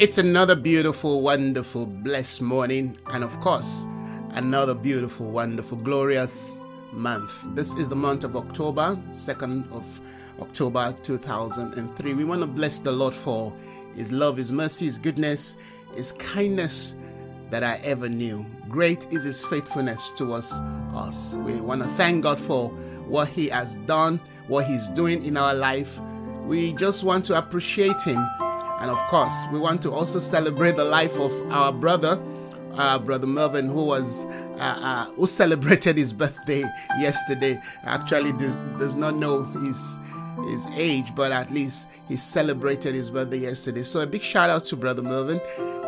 It's another beautiful, wonderful, blessed morning, and of course, another beautiful, wonderful, glorious month. This is the month of October, 2nd of October 2003. We want to bless the Lord for His love, His mercy, His goodness, His kindness that I ever knew. Great is His faithfulness towards us. We want to thank God for what He has done, what He's doing in our life. We just want to appreciate Him and of course, we want to also celebrate the life of our brother, uh, brother Melvin, who was uh, uh, who celebrated his birthday yesterday. Actually, does, does not know his his age, but at least he celebrated his birthday yesterday. So a big shout out to brother Melvin.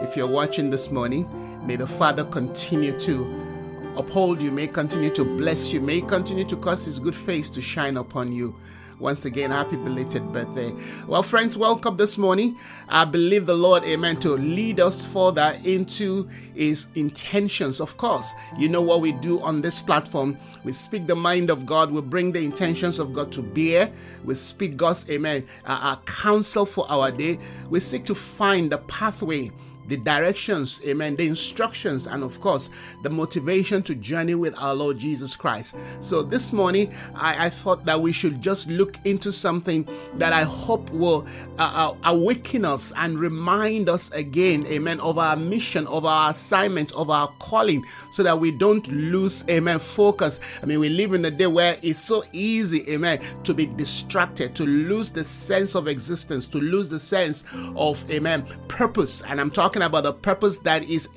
If you're watching this morning, may the Father continue to uphold you, may continue to bless you, may continue to cause his good face to shine upon you. Once again, happy belated birthday. Well, friends, welcome this morning. I believe the Lord, amen, to lead us further into his intentions. Of course, you know what we do on this platform. We speak the mind of God, we bring the intentions of God to bear. We speak God's, amen, uh, our counsel for our day. We seek to find the pathway the directions, amen, the instructions, and of course, the motivation to journey with our Lord Jesus Christ. So this morning, I, I thought that we should just look into something that I hope will uh, uh, awaken us and remind us again, amen, of our mission, of our assignment, of our calling, so that we don't lose, amen, focus. I mean, we live in a day where it's so easy, amen, to be distracted, to lose the sense of existence, to lose the sense of, amen, purpose. And I'm talking talking about the purpose that is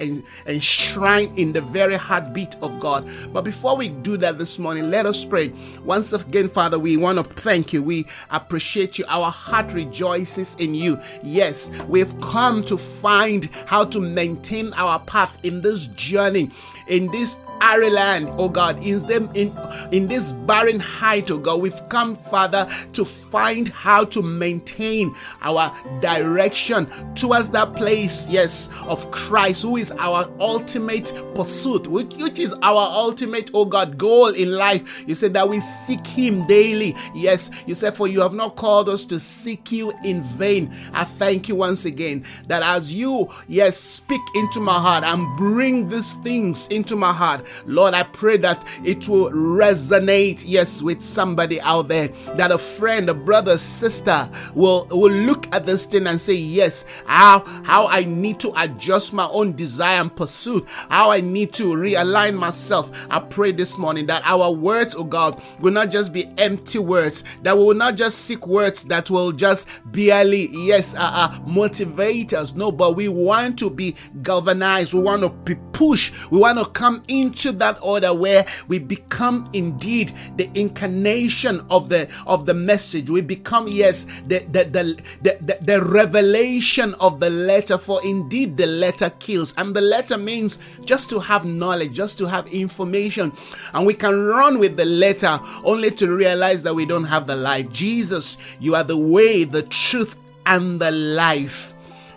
enshrined in the very heartbeat of God. But before we do that this morning, let us pray. Once again, Father, we want to thank you. We appreciate you. Our heart rejoices in you. Yes, we've come to find how to maintain our path in this journey, in this arid land, oh God, in them in in this barren height, oh God, we've come, Father, to find how to maintain our direction towards that place, yes, of Christ, who is our ultimate pursuit, which, which is our ultimate, oh God, goal in life. You said that we seek Him daily. Yes, you said, for you have not called us to seek you in vain. I thank you once again that as you, yes, speak into my heart and bring these things into my heart, Lord, I pray that it will resonate, yes, with somebody out there, that a friend, a brother, sister will, will look at this thing and say, yes, how, how I need to adjust my own desire and pursuit, how I need to realign myself. I pray this morning that our words, oh God, will not just be empty words, that we will not just seek words that will just barely, yes, uh, uh, motivate us. No, but we want to be galvanized. We want to be pushed. We want to come into into that order where we become indeed the incarnation of the of the message. We become, yes, the the the, the, the, the revelation of the letter, for indeed the letter kills. And the letter means just to have knowledge, just to have information. And we can run with the letter only to realize that we don't have the life. Jesus, you are the way, the truth, and the life.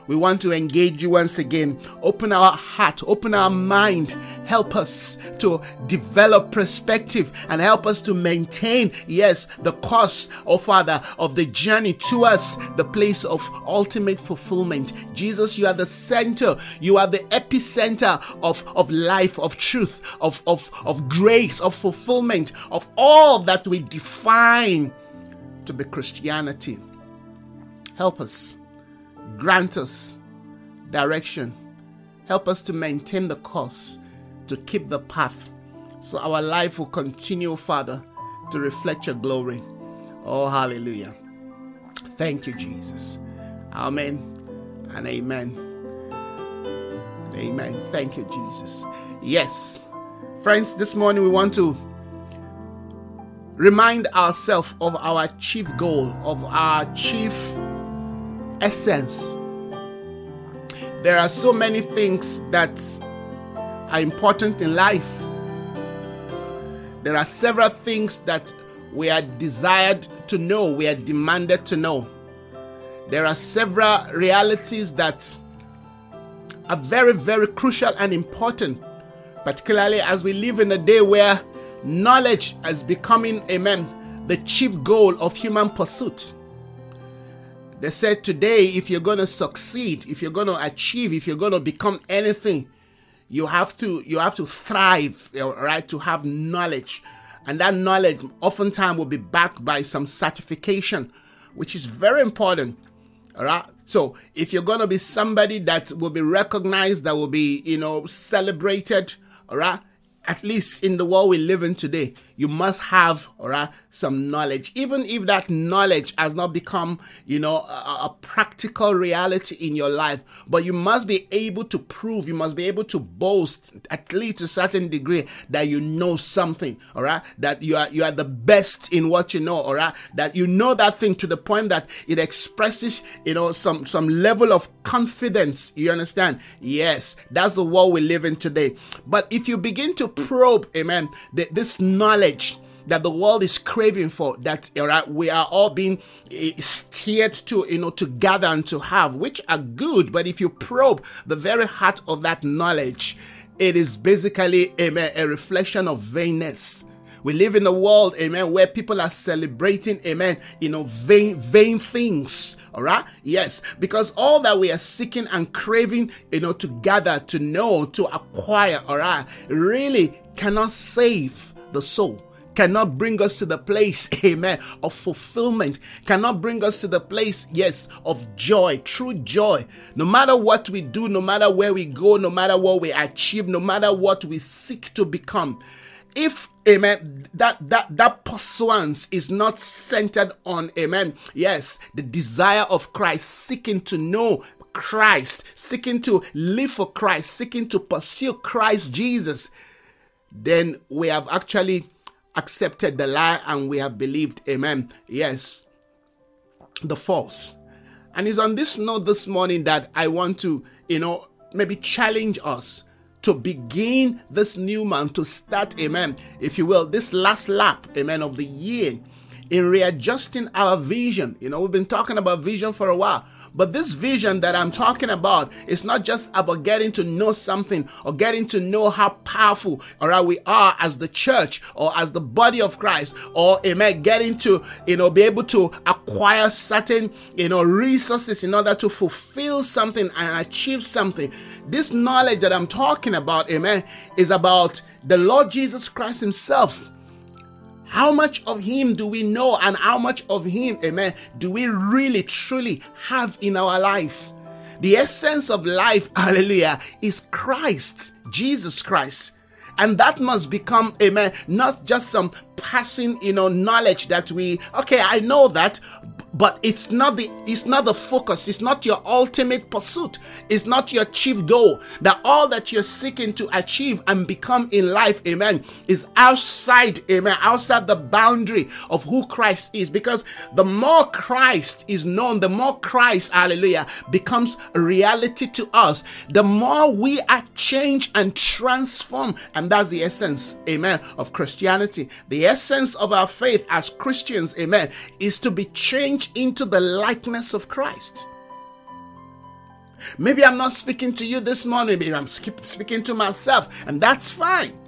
We want to engage you once again. Open our heart, open our mind. Help us to develop perspective and help us to maintain, yes, the course, oh Father, of the journey to us, the place of ultimate fulfillment. Jesus, you are the center, you are the epicenter of, of life, of truth, of, of, of grace, of fulfillment, of all that we define to be Christianity. Help us Grant us direction. Help us to maintain the course, to keep the path, so our life will continue, Father, to reflect your glory. Oh, hallelujah. Thank you, Jesus. Amen and amen. Amen. Thank you, Jesus. Yes. Friends, this morning we want to remind ourselves of our chief goal, of our chief essence. There are so many things that are important in life. There are several things that we are desired to know, we are demanded to know. There are several realities that are very, very crucial and important, particularly as we live in a day where knowledge is becoming, amen, the chief goal of human pursuit. They said today, if you're going to succeed, if you're going to achieve, if you're going to become anything, you have to you have to thrive, right? To have knowledge, and that knowledge oftentimes will be backed by some certification, which is very important. All right. So if you're going to be somebody that will be recognized, that will be you know celebrated, all right, at least in the world we live in today, you must have all right, some knowledge. Even if that knowledge has not become, you know, a, a, practical reality in your life, but you must be able to prove, you must be able to boast, at least to a certain degree, that you know something, all right? That you are you are the best in what you know, all right? That you know that thing to the point that it expresses, you know, some some level of confidence. You understand? Yes, that's the world we live in today. But if you begin to probe, amen, the, this knowledge knowledge that the world is craving for that we are all being eh, steered to you know to gather and to have which are good but if you probe the very heart of that knowledge it is basically amen a reflection of vainness we live in a world, amen, where people are celebrating, amen, you know, vain, vain things. All right. Yes. Because all that we are seeking and craving, you know, to gather, to know, to acquire, all right, really cannot save the soul cannot bring us to the place, amen, of fulfillment, cannot bring us to the place, yes, of joy, true joy. No matter what we do, no matter where we go, no matter what we achieve, no matter what we seek to become, if amen that that that pursuance is not centered on amen yes the desire of christ seeking to know christ seeking to live for christ seeking to pursue christ jesus then we have actually accepted the lie and we have believed, amen. Yes, the false. And it's on this note this morning that I want to, you know, maybe challenge us to begin this new month, to start, amen, if you will, this last lap, amen, of the year in readjusting our vision. You know, we've been talking about vision for a while. But this vision that I'm talking about is not just about getting to know something or getting to know how powerful all right we are as the church or as the body of Christ or amen getting to you know be able to acquire certain you know resources in order to fulfill something and achieve something. This knowledge that I'm talking about, amen, is about the Lord Jesus Christ himself how much of Him do we know, and how much of Him, amen, do we really truly have in our life? The essence of life, hallelujah, is Christ, Jesus Christ. And that must become, amen, not just some passing, you know, knowledge that we, okay, I know that, but it's not the it's not the focus. It's not your ultimate pursuit. It's not your chief goal. That all that you're seeking to achieve and become in life amen is outside amen outside the boundary of who christ is. Because the more christ is known the more christ hallelujah becomes reality to us the more we are changed and transformed. And that's the essence amen of christianity. The essence of our faith as christians amen is to be changed into the likeness of Christ. Maybe I'm not speaking to you this morning, maybe I'm speaking to myself, and that's fine.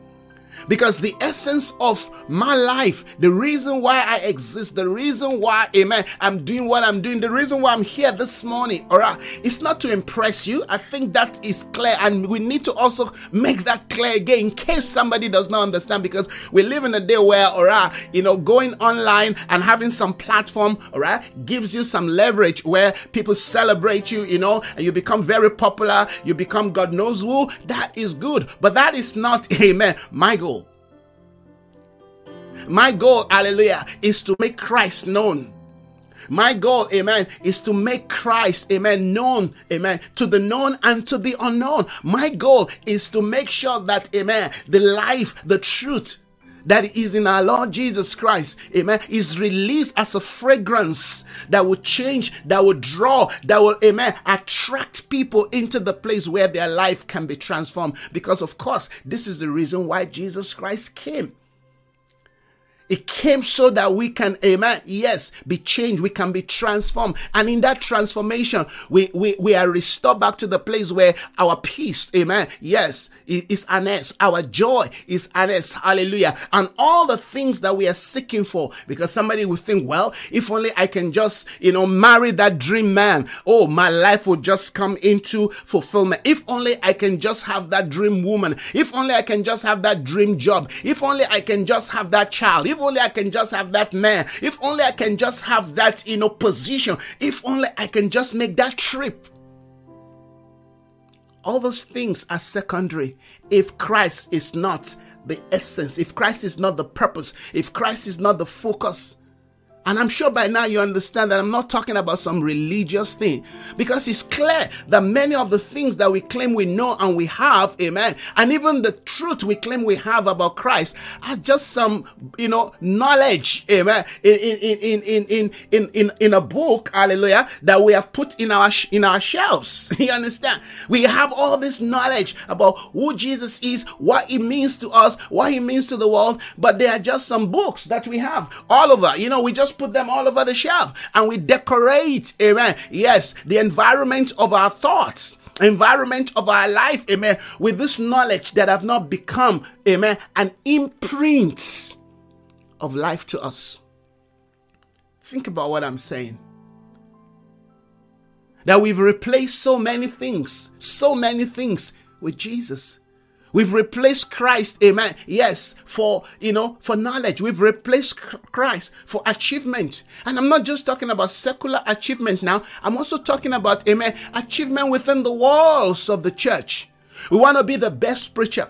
Because the essence of my life, the reason why I exist, the reason why, amen, I'm doing what I'm doing, the reason why I'm here this morning, all right, it's not to impress you. I think that is clear. And we need to also make that clear again in case somebody does not understand because we live in a day where, all right, you know, going online and having some platform, all right, gives you some leverage where people celebrate you, you know, and you become very popular, you become God knows who. That is good. But that is not, amen, my goal. My goal, hallelujah, is to make Christ known. My goal, amen, is to make Christ, amen, known, amen, to the known and to the unknown. My goal is to make sure that, amen, the life, the truth, that is in our Lord Jesus Christ, amen, is released as a fragrance that will change, that will draw, that will, amen, attract people into the place where their life can be transformed. Because, of course, this is the reason why Jesus Christ came. It came so that we can, amen, yes, be changed. We can be transformed. And in that transformation, we, we, we are restored back to the place where our peace, amen, yes, is annexed. Our joy is annexed. Hallelujah. And all the things that we are seeking for, because somebody will think, well, if only I can just, you know, marry that dream man. Oh, my life will just come into fulfillment. If only I can just have that dream woman. If only I can just have that dream job. If only I can just have that child. If only I can just have that man. If only I can just have that, you know, position. If only I can just make that trip. All those things are secondary if Christ is not the essence, if Christ is not the purpose, if Christ is not the focus. And I'm sure by now you understand that I'm not talking about some religious thing because it's clear that many of the things that we claim we know and we have, amen, and even the truth we claim we have about Christ are just some, you know, knowledge, amen, in in in in in in in, in a book, hallelujah, that we have put in our in our shelves. You understand? We have all this knowledge about who Jesus is, what he means to us, what he means to the world, but they are just some books that we have all over. You know, we just put them all over the shelf and we decorate, amen. Yes, the environment of our thoughts environment of our life, amen, with this knowledge that have not become, amen, an imprint of life to us. Think about what I'm saying. That we've replaced so many things, so many things with Jesus. We've replaced Christ, amen. Yes, for, you know, for knowledge. We've replaced Christ for achievement. And I'm not just talking about secular achievement now. I'm also talking about, amen, achievement within the walls of the church. We want to be the best preacher.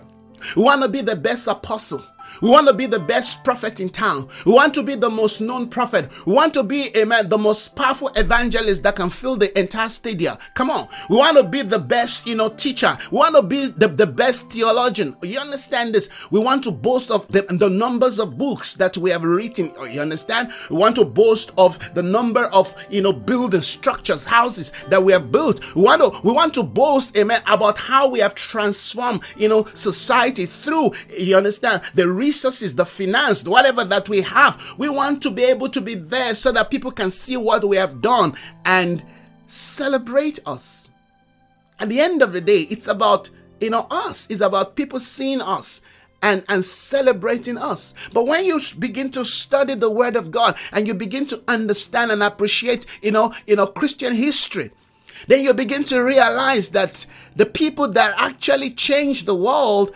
We want to be the best apostle. We want to be the best prophet in town. We want to be the most known prophet. We want to be, amen, the most powerful evangelist that can fill the entire stadium. Come on. We want to be the best, you know, teacher. We want to be the, the best theologian. You understand this? We want to boast of the, the numbers of books that we have written. Oh, you understand? We want to boast of the number of, you know, buildings, structures, houses that we have built. We want to, we want to boast, amen, about how we have transformed, you know, society through, you understand, the resources, the finance, whatever that we have. We want to be able to be there so that people can see what we have done and celebrate us. At the end of the day, it's about you know us. It's about people seeing us and and celebrating us but when you begin to study the word of god and you begin to understand and appreciate you know you know christian history then you begin to realize that the people that actually change the world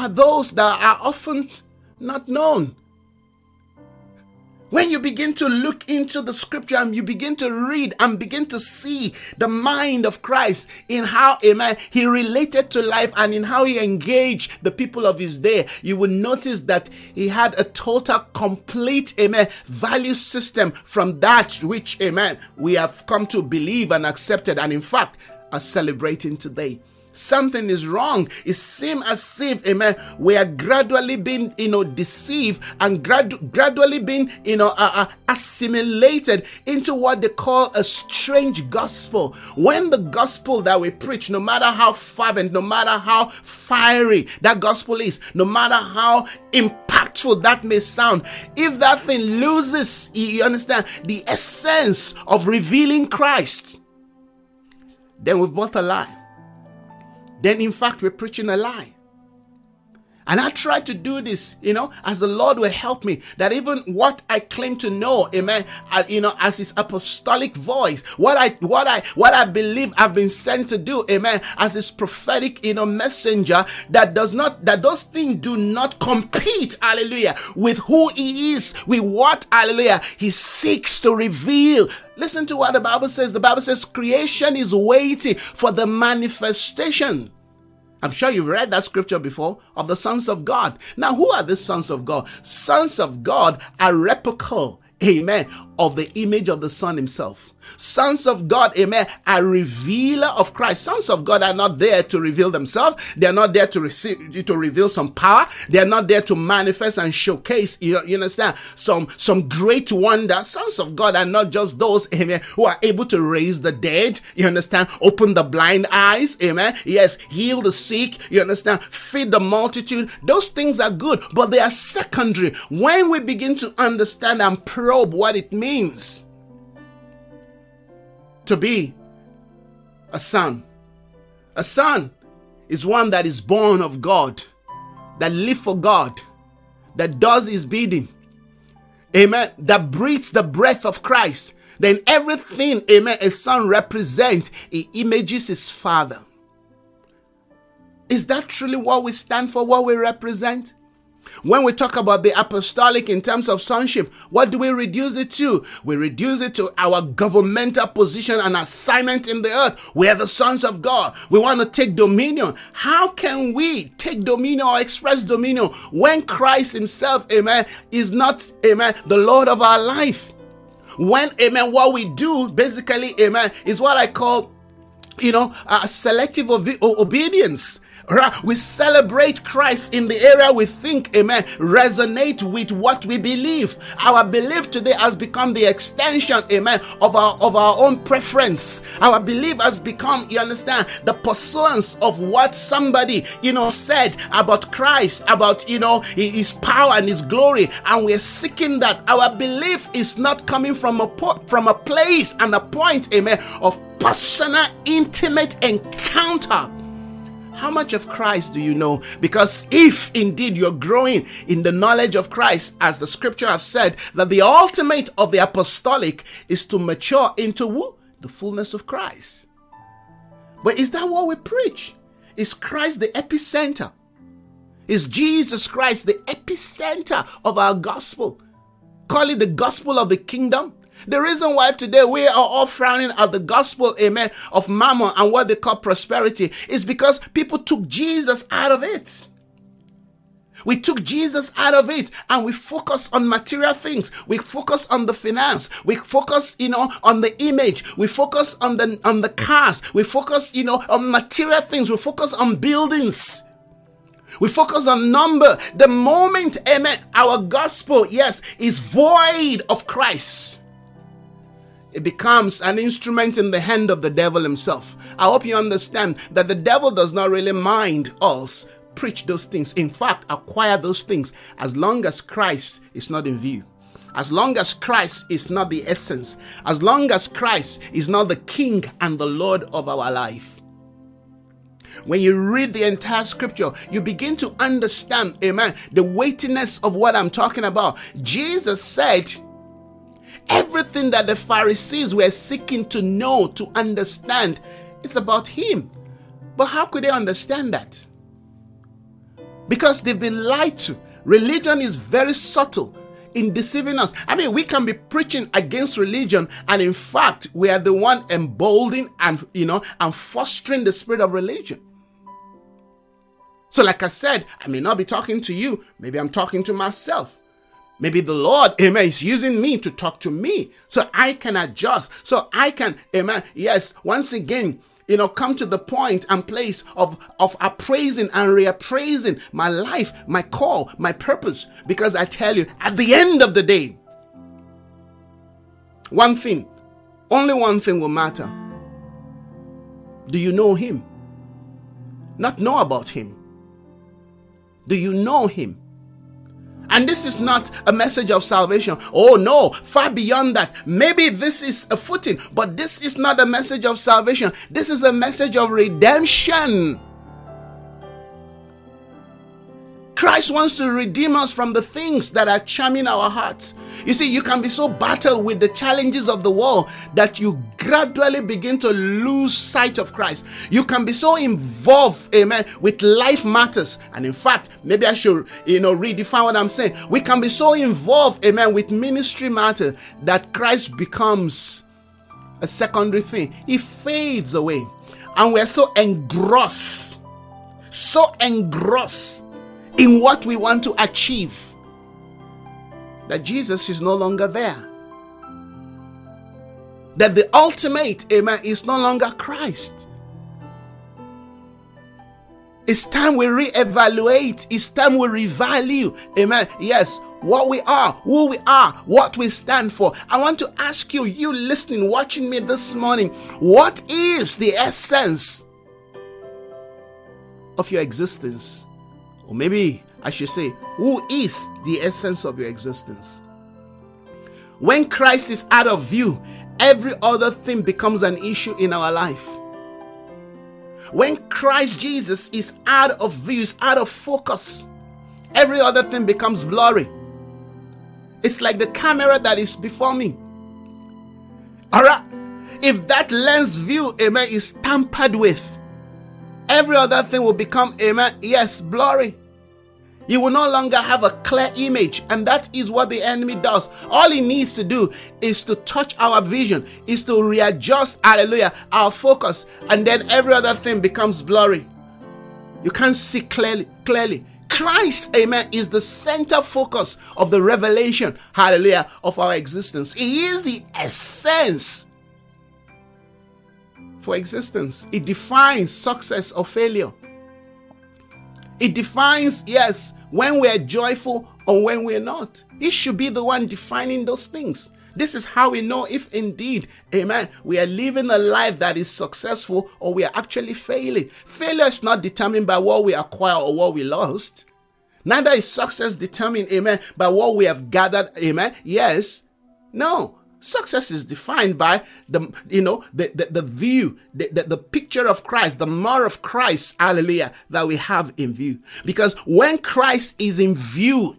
are those that are often not known. When you begin to look into the scripture and you begin to read and begin to see the mind of Christ in how, amen, he related to life and in how he engaged the people of his day, you will notice that he had a total, complete, amen, value system from that which, amen, we have come to believe and accepted and in fact are celebrating today something is wrong. It seems as if, amen, we are gradually being, you know, deceived and grad- gradually being, you know, uh, uh, assimilated into what they call a strange gospel. When the gospel that we preach, no matter how fervent, no matter how fiery that gospel is, no matter how impactful that may sound, if that thing loses, you understand, the essence of revealing Christ, then we've bought a lie then in fact we're preaching a lie. And I try to do this, you know, as the Lord will help me. That even what I claim to know, amen, uh, you know, as His apostolic voice, what I, what I, what I believe I've been sent to do, amen, as His prophetic, you know, messenger, that does not, that those things do not compete, hallelujah, with who He is, with what, hallelujah, He seeks to reveal. Listen to what the Bible says. The Bible says creation is waiting for the manifestation I'm sure you've read that scripture before of the sons of God. Now, who are the sons of God? Sons of God are replica, amen, of the image of the Son himself. Sons of God, amen, are revealer of Christ. Sons of God are not there to reveal themselves. They are not there to receive, to reveal some power. They are not there to manifest and showcase, you, you understand, some, some great wonder. Sons of God are not just those, amen, who are able to raise the dead, you understand, open the blind eyes, amen, yes, heal the sick, you understand, feed the multitude. Those things are good, but they are secondary. When we begin to understand and probe what it means, to be a son. A son is one that is born of God, that lives for God, that does his bidding. Amen. That breathes the breath of Christ. Then everything, amen, a son represents, he images his father. Is that truly what we stand for, what we represent? When we talk about the apostolic in terms of sonship, what do we reduce it to? We reduce it to our governmental position and assignment in the earth. We are the sons of God. We want to take dominion. How can we take dominion or express dominion when Christ Himself, amen, is not, amen, the Lord of our life? When, amen, what we do basically, amen, is what I call, you know, a selective obedience. We celebrate Christ in the area we think, amen, resonate with what we believe. Our belief today has become the extension, amen, of our of our own preference. Our belief has become, you understand, the pursuance of what somebody, you know, said about Christ, about, you know, his power and his glory, and we're seeking that. Our belief is not coming from a from a place and a point, amen, of personal, intimate encounter how much of Christ do you know? Because if indeed you're growing in the knowledge of Christ, as the scripture have said, that the ultimate of the apostolic is to mature into who? The fullness of Christ. But is that what we preach? Is Christ the epicenter? Is Jesus Christ the epicenter of our gospel? Call it the gospel of the kingdom. The reason why today we are all frowning at the gospel, amen, of mammon and what they call prosperity is because people took Jesus out of it. We took Jesus out of it and we focus on material things. We focus on the finance. We focus, you know, on the image. We focus on the on the cars. We focus, you know, on material things. We focus on buildings. We focus on number. The moment, amen, our gospel, yes, is void of Christ it becomes an instrument in the hand of the devil himself. I hope you understand that the devil does not really mind us preach those things. In fact, acquire those things as long as Christ is not in view. As long as Christ is not the essence, as long as Christ is not the King and the Lord of our life. When you read the entire scripture, you begin to understand, amen, the weightiness of what I'm talking about. Jesus said, Everything that the Pharisees were seeking to know, to understand, it's about Him. But how could they understand that? Because they've been lied to. Religion is very subtle in deceiving us. I mean, we can be preaching against religion, and in fact, we are the one emboldening and you know and fostering the spirit of religion. So, like I said, I may not be talking to you, maybe I'm talking to myself. Maybe the Lord, amen, is using me to talk to me so I can adjust, so I can, amen, yes, once again, you know, come to the point and place of, of appraising and reappraising my life, my call, my purpose. Because I tell you, at the end of the day, one thing, only one thing will matter. Do you know Him? Not know about Him. Do you know Him? And this is not a message of salvation. Oh no, far beyond that. Maybe this is a footing, but this is not a message of salvation. This is a message of redemption. Christ wants to redeem us from the things that are charming our hearts. You see, you can be so battled with the challenges of the world that you gradually begin to lose sight of Christ. You can be so involved, amen, with life matters. And in fact, maybe I should, you know, redefine what I'm saying. We can be so involved, amen, with ministry matter that Christ becomes a secondary thing. He fades away. And we're so engrossed, so engrossed in what we want to achieve that Jesus is no longer there. that the ultimate, amen, is no longer Christ. It's time we reevaluate. It's time we revalue. Amen. Yes, what we are, who we are, what we stand for. I want to ask you, you listening, watching me this morning, what is the essence of your existence? Or maybe I should say, who is the essence of your existence? When Christ is out of view, every other thing becomes an issue in our life. When Christ Jesus is out of view, is out of focus, every other thing becomes blurry. It's like the camera that is before me. All right. If that lens view, amen, is tampered with, every other thing will become, amen, yes, blurry. You will no longer have a clear image, and that is what the enemy does. All he needs to do is to touch our vision, is to readjust, hallelujah, our focus, and then every other thing becomes blurry. You can't see clearly, clearly. Christ, amen, is the center focus of the revelation, hallelujah, of our existence. He is the essence for existence. It defines success or failure. It defines, yes, when we're joyful or when we're not. It should be the one defining those things. This is how we know if indeed, amen, we are living a life that is successful or we are actually failing. Failure is not determined by what we acquire or what we lost. Neither is success determined, amen, by what we have gathered, amen. Yes. No. Success is defined by the, you know, the, the, the view, the, the, the, picture of Christ, the more of Christ, hallelujah, that we have in view. Because when Christ is in view,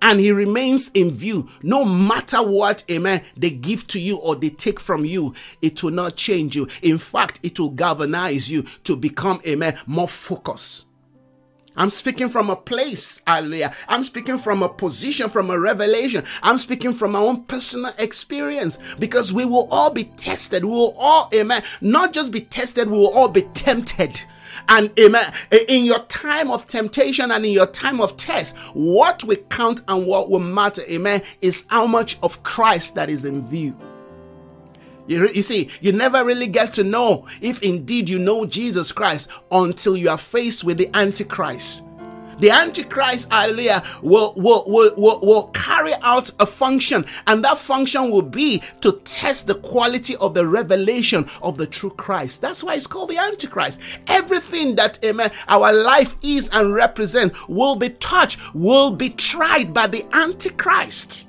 and he remains in view no matter what amen they give to you or they take from you it will not change you in fact it will galvanize you to become amen more focused I'm speaking from a place, hallelujah. I'm speaking from a position, from a revelation. I'm speaking from my own personal experience because we will all be tested. We will all, amen, not just be tested, we will all be tempted. And amen, in your time of temptation and in your time of test, what will count and what will matter, amen, is how much of Christ that is in view. You, you see, you never really get to know if indeed you know Jesus Christ until you are faced with the Antichrist. The Antichrist, hallelujah, will, will, will, will, will carry out a function, and that function will be to test the quality of the revelation of the true Christ. That's why it's called the Antichrist. Everything that, amen, our life is and represents will be touched, will be tried by the Antichrist.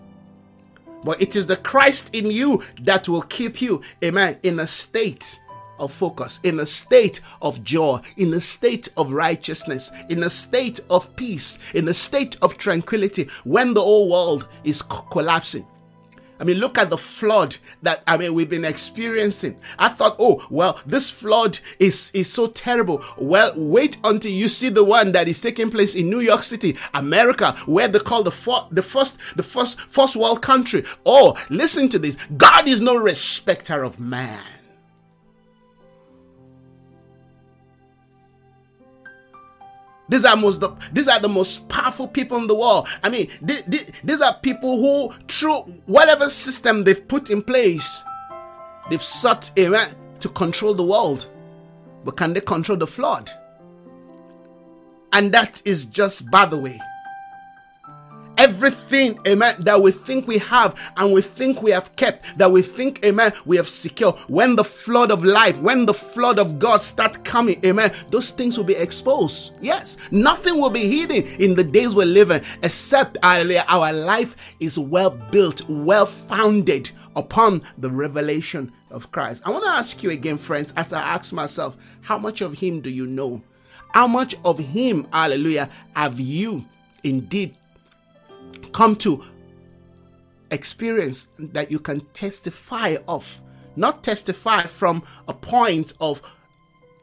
But it is the Christ in you that will keep you, amen, in a state of focus, in a state of joy, in a state of righteousness, in a state of peace, in a state of tranquility when the whole world is collapsing. I mean, look at the flood that I mean we've been experiencing. I thought, oh well, this flood is is so terrible. Well, wait until you see the one that is taking place in New York City, America, where they call the for, the first the first first world country. Oh, listen to this. God is no respecter of man. These are most the, these are the most powerful people in the world. I mean, these are people who, through whatever system they've put in place, they've sought amen, to control the world. But can they control the flood? And that is just by the way. Everything, amen, that we think we have and we think we have kept, that we think, amen, we have secured. When the flood of life, when the flood of God start coming, amen, those things will be exposed. Yes, nothing will be hidden in the days we're living except our life is well built, well founded upon the revelation of Christ. I want to ask you again, friends, as I ask myself, how much of Him do you know? How much of Him, hallelujah, have you indeed come to experience that you can testify of. Not testify from a point of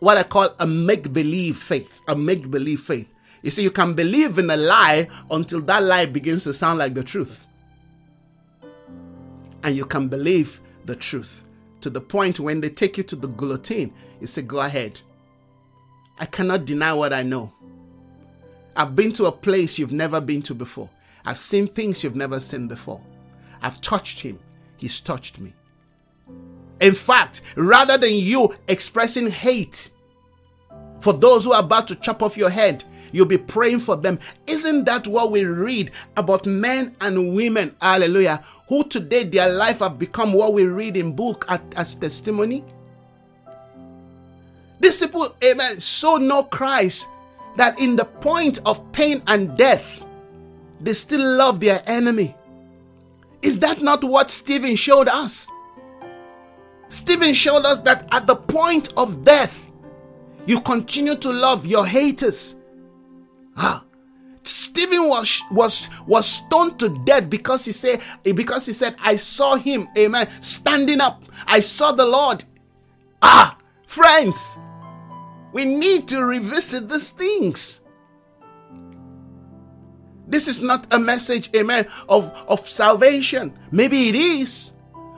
what I call a make believe faith. A make believe faith. You see, you can believe in a lie until that lie begins to sound like the truth. And you can believe the truth to the point when they take you to the guillotine, you say, Go ahead. I cannot deny what I know. I've been to a place you've never been to before. I've seen things you've never seen before. I've touched him. He's touched me. In fact, rather than you expressing hate for those who are about to chop off your head, you'll be praying for them. Isn't that what we read about men and women, hallelujah, who today their life have become what we read in book as testimony? People, amen, so know Christ that in the point of pain and death, they still love their enemy. Is that not what Stephen showed us? Stephen showed us that at the point of death, you continue to love your haters. Ah, Stephen was was was stoned to death because he said because he said I saw him, amen, standing up. I saw the Lord. Ah, friends, we need to revisit these things. This is not a message, amen, of, of salvation. Maybe it is.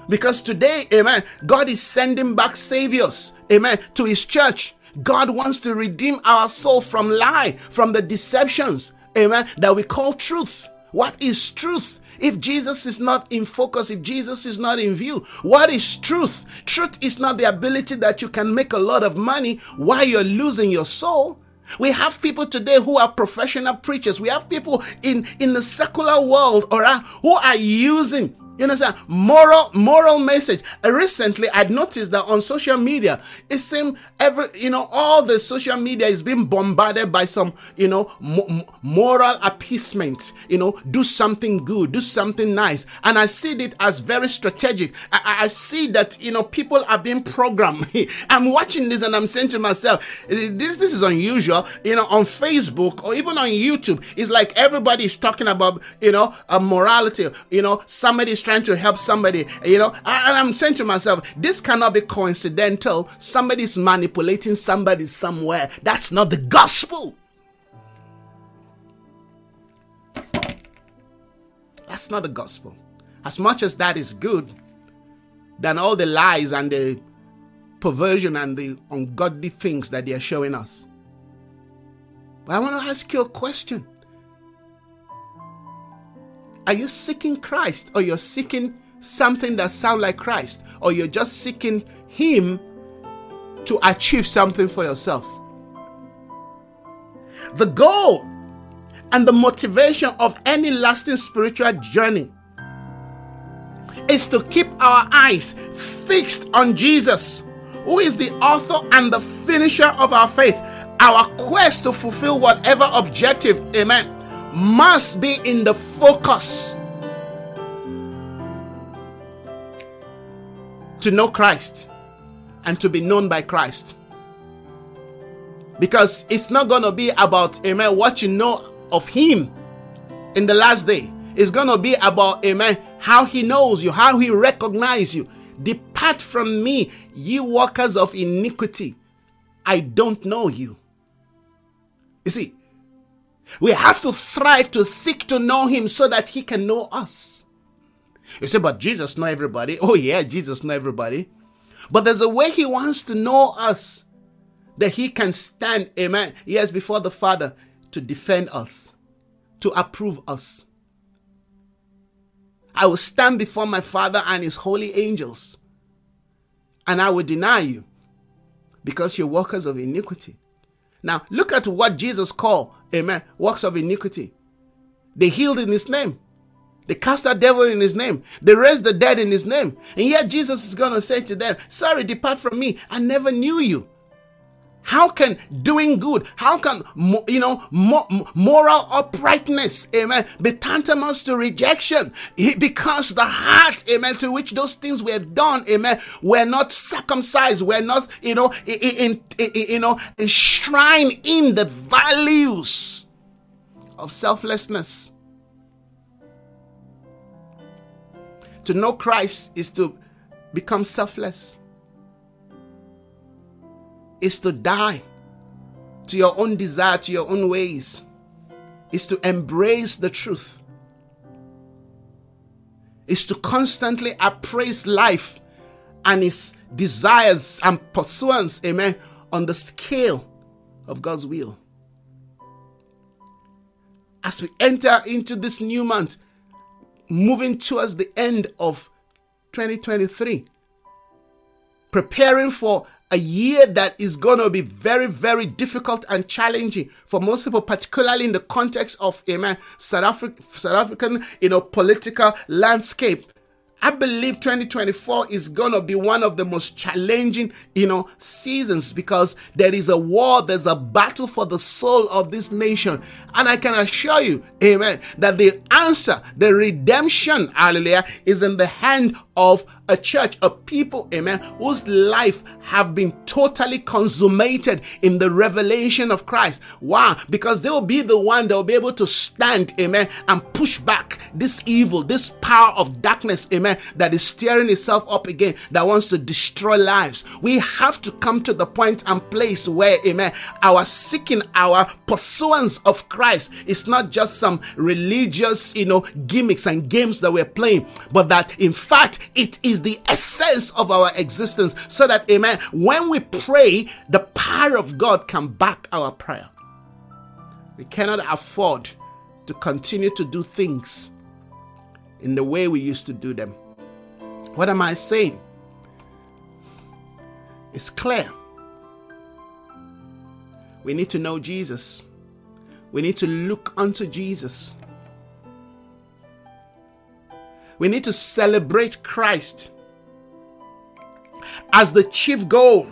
Because today, amen, God is sending back saviors, amen, to his church. God wants to redeem our soul from lie, from the deceptions, amen, that we call truth. What is truth? If Jesus is not in focus, if Jesus is not in view, what is truth? Truth is not the ability that you can make a lot of money while you're losing your soul. We have people today who are professional preachers. We have people in, in the secular world or who are using you understand? Moral, moral message. Uh, recently, I noticed that on social media, it seems every, you know, all the social media is being bombarded by some, you know, mo- moral appeasement. You know, do something good, do something nice, and I see it as very strategic. I, I see that you know people are being programmed. I'm watching this and I'm saying to myself, this, this is unusual. You know, on Facebook or even on YouTube, it's like everybody is talking about, you know, a morality. You know, somebody is trying to help somebody, you know. And I'm saying to myself, this cannot be coincidental. Somebody's manipulating somebody somewhere. That's not the gospel. That's not the gospel. As much as that is good, than all the lies and the perversion and the ungodly things that they are showing us. But I want to ask you a question. Are you seeking Christ or you're seeking something that sounds like Christ or you're just seeking him to achieve something for yourself? The goal and the motivation of any lasting spiritual journey is to keep our eyes fixed on Jesus, who is the author and the finisher of our faith. Our quest to fulfill whatever objective, amen, must be in the focus to know Christ and to be known by Christ. Because it's not going to be about, amen, what you know of Him in the last day. It's going to be about, amen, how He knows you, how He recognizes you. Depart from me, ye workers of iniquity. I don't know you. You see, we have to thrive to seek to know him so that he can know us. You say, but Jesus know everybody. Oh yeah, Jesus know everybody. But there's a way he wants to know us that he can stand, amen, yes, before the Father to defend us, to approve us. I will stand before my Father and his holy angels, and I will deny you because you're workers of iniquity. Now, look at what Jesus called, amen, works of iniquity. They healed in his name. They cast out devil in his name. They raised the dead in his name. And yet Jesus is going to say to them, Sorry, depart from me. I never knew you. How can doing good, how can, you know, moral uprightness, amen, be tantamount to rejection? Because the heart, amen, to which those things were done, amen, were not circumcised, were not, you know, in, in, you know, enshrined in the values of selflessness. To know Christ is to become selfless is to die to your own desire, to your own ways, is to embrace the truth, is to constantly appraise life and its desires and pursuance, amen, on the scale of God's will. As we enter into this new month, moving towards the end of 2023, preparing for a year that is going to be very, very difficult and challenging for most people, particularly in the context of, amen, South, Africa, South African, you know, political landscape. I believe 2024 is going to be one of the most challenging, you know, seasons because there is a war, there's a battle for the soul of this nation. And I can assure you, amen, that the answer, the redemption, hallelujah, is in the hand of a church, a people, amen, whose life have been totally consummated in the revelation of Christ. Why? Because they will be the one that will be able to stand, amen, and push back this evil, this power of darkness, amen, that is stirring itself up again, that wants to destroy lives. We have to come to the point and place where, amen, our seeking, our pursuance of Christ is not just some religious, you know, gimmicks and games that we're playing, but that in fact it is the essence of our existence so that, amen, when we pray, the power of God can back our prayer. We cannot afford to continue to do things in the way we used to do them. What am I saying? It's clear. We need to know Jesus. We need to look unto Jesus. We need to celebrate Christ as the chief goal,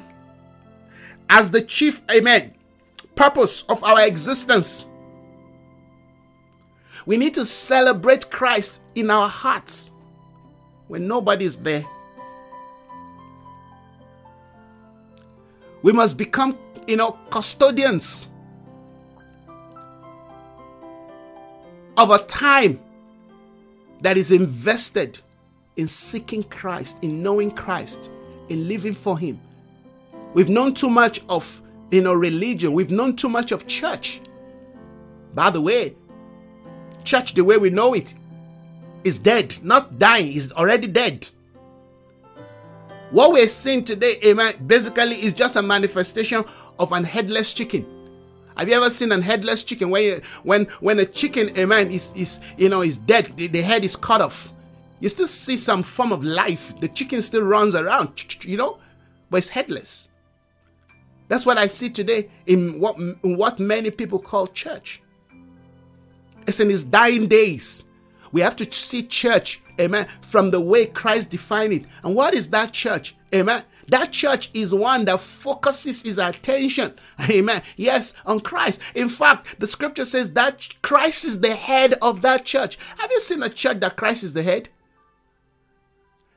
as the chief, amen, purpose of our existence. We need to celebrate Christ in our hearts when nobody's there. We must become, you know, custodians of a time that is invested in seeking Christ, in knowing Christ, in living for Him. We've known too much of you know religion. We've known too much of church. By the way, church the way we know it is dead, not dying, is already dead. What we're seeing today, amen, basically is just a manifestation of an headless chicken. Have you ever seen an headless chicken? When when when a chicken, amen, is is you know is dead, the, the head is cut off. You still see some form of life. The chicken still runs around, you know, but it's headless. That's what I see today in what in what many people call church. It's in its dying days. We have to see church, amen, from the way Christ defined it. And what is that church? Amen. That church is one that focuses his attention, amen, yes, on Christ. In fact, the scripture says that Christ is the head of that church. Have you seen a church that Christ is the head?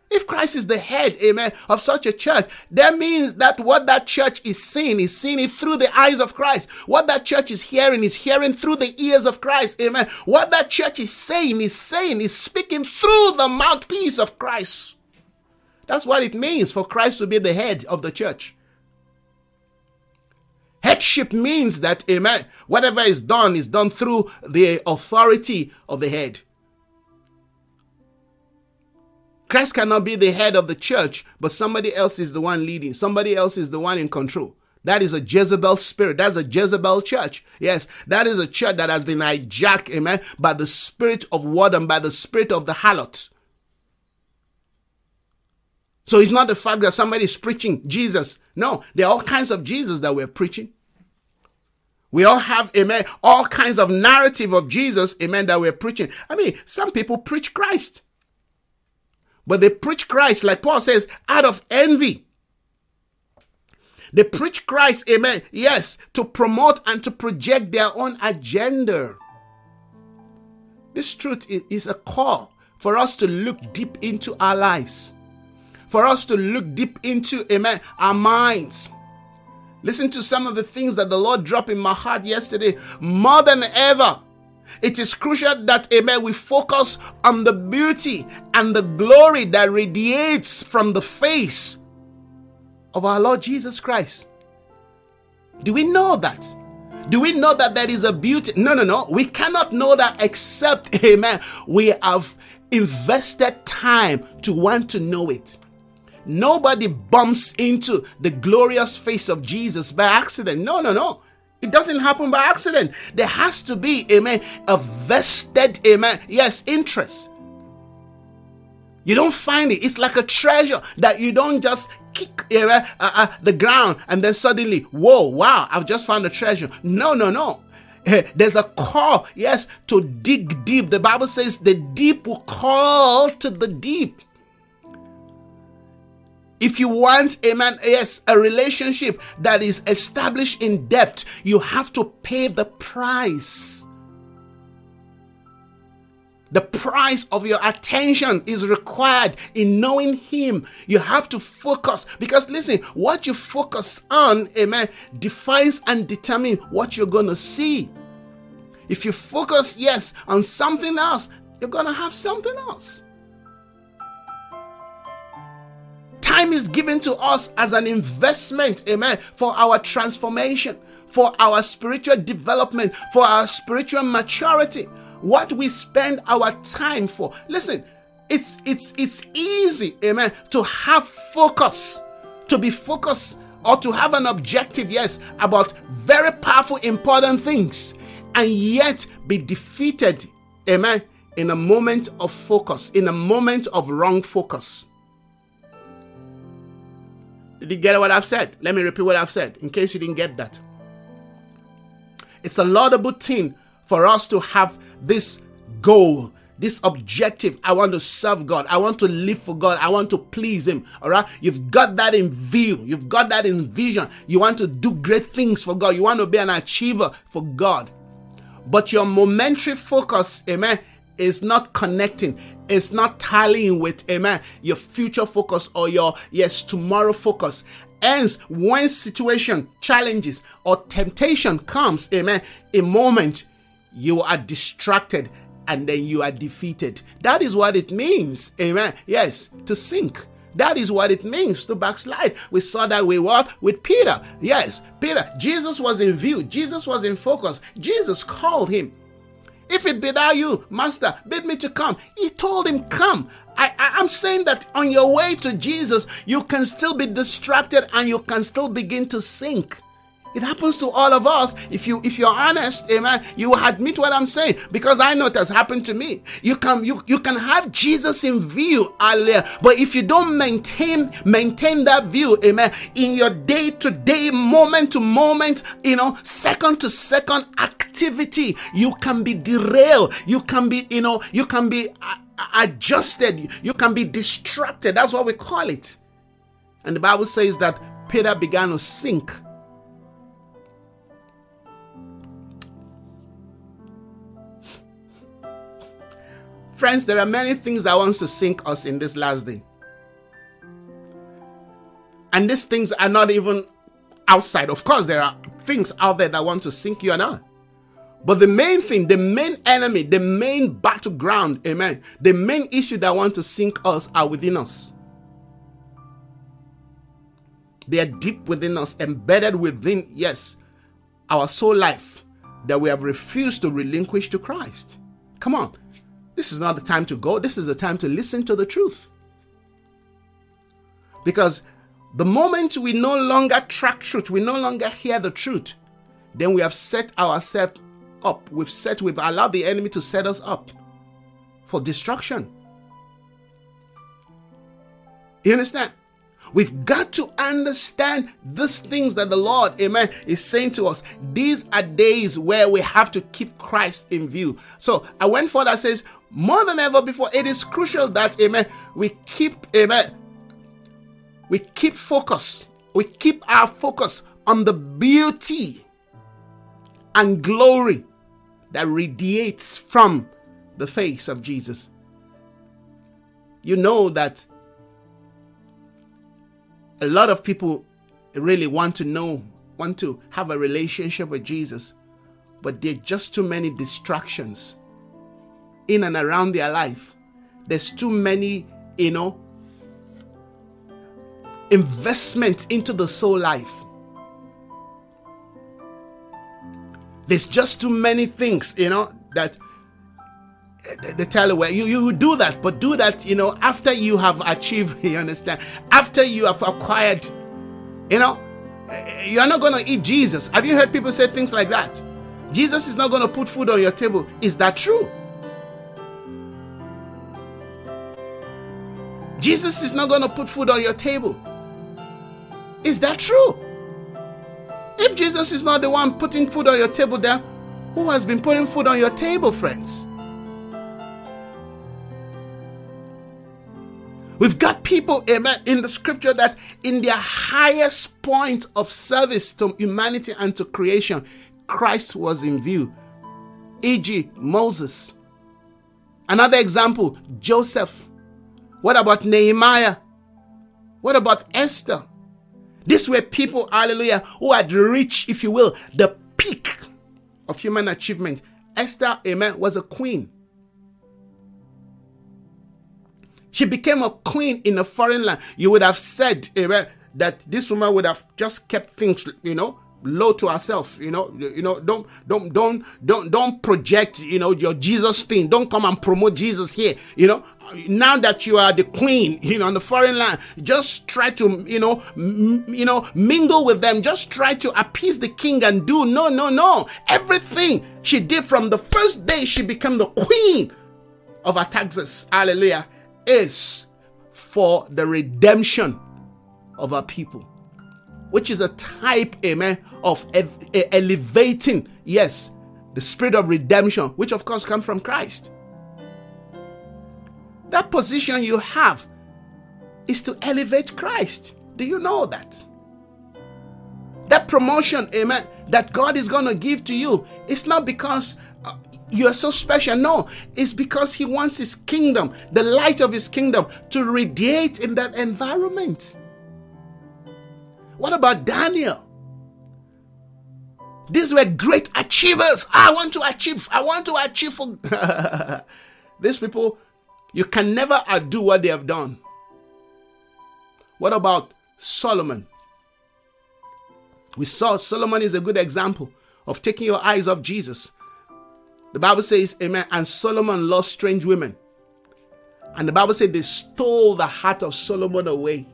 If Christ is the head, amen, of such a church, that means that what that church is seeing is seeing it through the eyes of Christ. What that church is hearing is hearing through the ears of Christ, amen. What that church is saying is saying is speaking through the mouthpiece of Christ. That's what it means for Christ to be the head of the church. Headship means that, amen, whatever is done is done through the authority of the head. Christ cannot be the head of the church, but somebody else is the one leading. Somebody else is the one in control. That is a Jezebel spirit. That's a Jezebel church. Yes, that is a church that has been hijacked, amen, by the spirit of word and by the spirit of the harlot. So it's not the fact that somebody is preaching Jesus. No, there are all kinds of Jesus that we're preaching. We all have, amen, all kinds of narrative of Jesus, amen, that we're preaching. I mean, some people preach Christ. But they preach Christ, like Paul says, out of envy. They preach Christ, amen, yes, to promote and to project their own agenda. This truth is a call for us to look deep into our lives, for us to look deep into, amen, our minds. Listen to some of the things that the Lord dropped in my heart yesterday. More than ever, it is crucial that, amen, we focus on the beauty and the glory that radiates from the face of our Lord Jesus Christ. Do we know that? Do we know that there is a beauty? No, no, no. We cannot know that except, amen, we have invested time to want to know it. Nobody bumps into the glorious face of Jesus by accident. No, no, no. It doesn't happen by accident. There has to be, amen, a vested, amen, yes, interest. You don't find it. It's like a treasure that you don't just kick uh, uh, uh, the ground and then suddenly, whoa, wow, I've just found a treasure. No, no, no. There's a call, yes, to dig deep. The Bible says the deep will call to the deep. If you want, amen, yes, a relationship that is established in depth, you have to pay the price. The price of your attention is required in knowing Him. You have to focus because listen, what you focus on, amen, defines and determines what you're going to see. If you focus, yes, on something else, you're going to have something else. Time is given to us as an investment, amen, for our transformation, for our spiritual development, for our spiritual maturity what we spend our time for. Listen, it's it's it's easy, amen, to have focus, to be focused or to have an objective, yes, about very powerful, important things, and yet be defeated, amen, in a moment of focus, in a moment of wrong focus. Did you get what I've said? Let me repeat what I've said in case you didn't get that. It's a laudable thing for us to have this goal, this objective. I want to serve God. I want to live for God. I want to please Him. All right. You've got that in view. You've got that in vision. You want to do great things for God. You want to be an achiever for God. But your momentary focus, amen, is not connecting. It's not tallying with, amen, your future focus or your, yes, tomorrow focus. Hence, when situation, challenges, or temptation comes, amen, a moment you are distracted and then you are defeated. That is what it means. Amen. Yes, to sink. That is what it means to backslide. We saw that we what? With Peter. Yes, Peter. Jesus was in view. Jesus was in focus. Jesus called him. If it be thou you, Master, bid me to come. He told him, Come. I, I, am saying that on your way to Jesus, you can still be distracted and you can still begin to sink. It happens to all of us. If you if you're honest, amen, you will admit what I'm saying because I know it has happened to me. You can you, you can have Jesus in view earlier, but if you don't maintain maintain that view, amen, in your day to day, moment to moment, you know, second to second activity, you can be derailed. You can be, you know, you can be uh, adjusted. You can be distracted. That's what we call it. And the Bible says that Peter began to sink Friends, there are many things that wants to sink us in this last day. And these things are not even outside. Of course, there are things out there that want to sink you and I. But the main thing, the main enemy, the main battleground, amen, the main issue that want to sink us are within us. They are deep within us, embedded within, yes, our soul life that we have refused to relinquish to Christ. Come on. This is not the time to go. This is the time to listen to the truth. Because the moment we no longer track truth, we no longer hear the truth, then we have set ourselves up. We've set, we've allowed the enemy to set us up for destruction. You understand? We've got to understand these things that the Lord, amen, is saying to us. These are days where we have to keep Christ in view. So I went further, says, more than ever before, it is crucial that, amen, we keep, amen, we keep focus. We keep our focus on the beauty and glory that radiates from the face of Jesus. You know that a lot of people really want to know, want to have a relationship with Jesus, but there are just too many distractions in and around their life. There's too many, you know, investment into the soul life. There's just too many things, you know, that they tell you, well, you, you do that, but do that, you know, after you have achieved, you understand, after you have acquired, you know, you're not going to eat Jesus. Have you heard people say things like that? Jesus is not going to put food on your table. Is that true? Jesus is not going to put food on your table. Is that true? If Jesus is not the one putting food on your table, then who has been putting food on your table, friends? We've got people, amen, in the scripture that in their highest point of service to humanity and to creation, Christ was in view. E.g., Moses. Another example, Joseph. What about Nehemiah? What about Esther? These were people, hallelujah, who had reached, if you will, the peak of human achievement. Esther, amen, was a queen. She became a queen in a foreign land. You would have said, amen, that this woman would have just kept things, you know, low to herself you know you know don't don't don't don't don't project you know your jesus thing. Don't come and promote jesus here you know. Now that you are the queen you know on the foreign land just try to you know m- you know mingle with them. Just try to appease the king and do. No no no. Everything she did from the first day she became the queen of artaxerxes hallelujah is for the redemption of our people which is a type, amen, of elevating, yes, the spirit of redemption, which of course comes from Christ. That position you have is to elevate Christ. Do you know that? That promotion, amen, that God is going to give to you, it's not because uh, you are so special. No, it's because He wants His kingdom, the light of His kingdom, to radiate in that environment. What about Daniel? These were great achievers. I want to achieve. I want to achieve for these people. You can never outdo what they have done. What about Solomon? We saw Solomon is a good example of taking your eyes off Jesus. The Bible says, Amen. And Solomon lost strange women. And the Bible said they stole the heart of Solomon away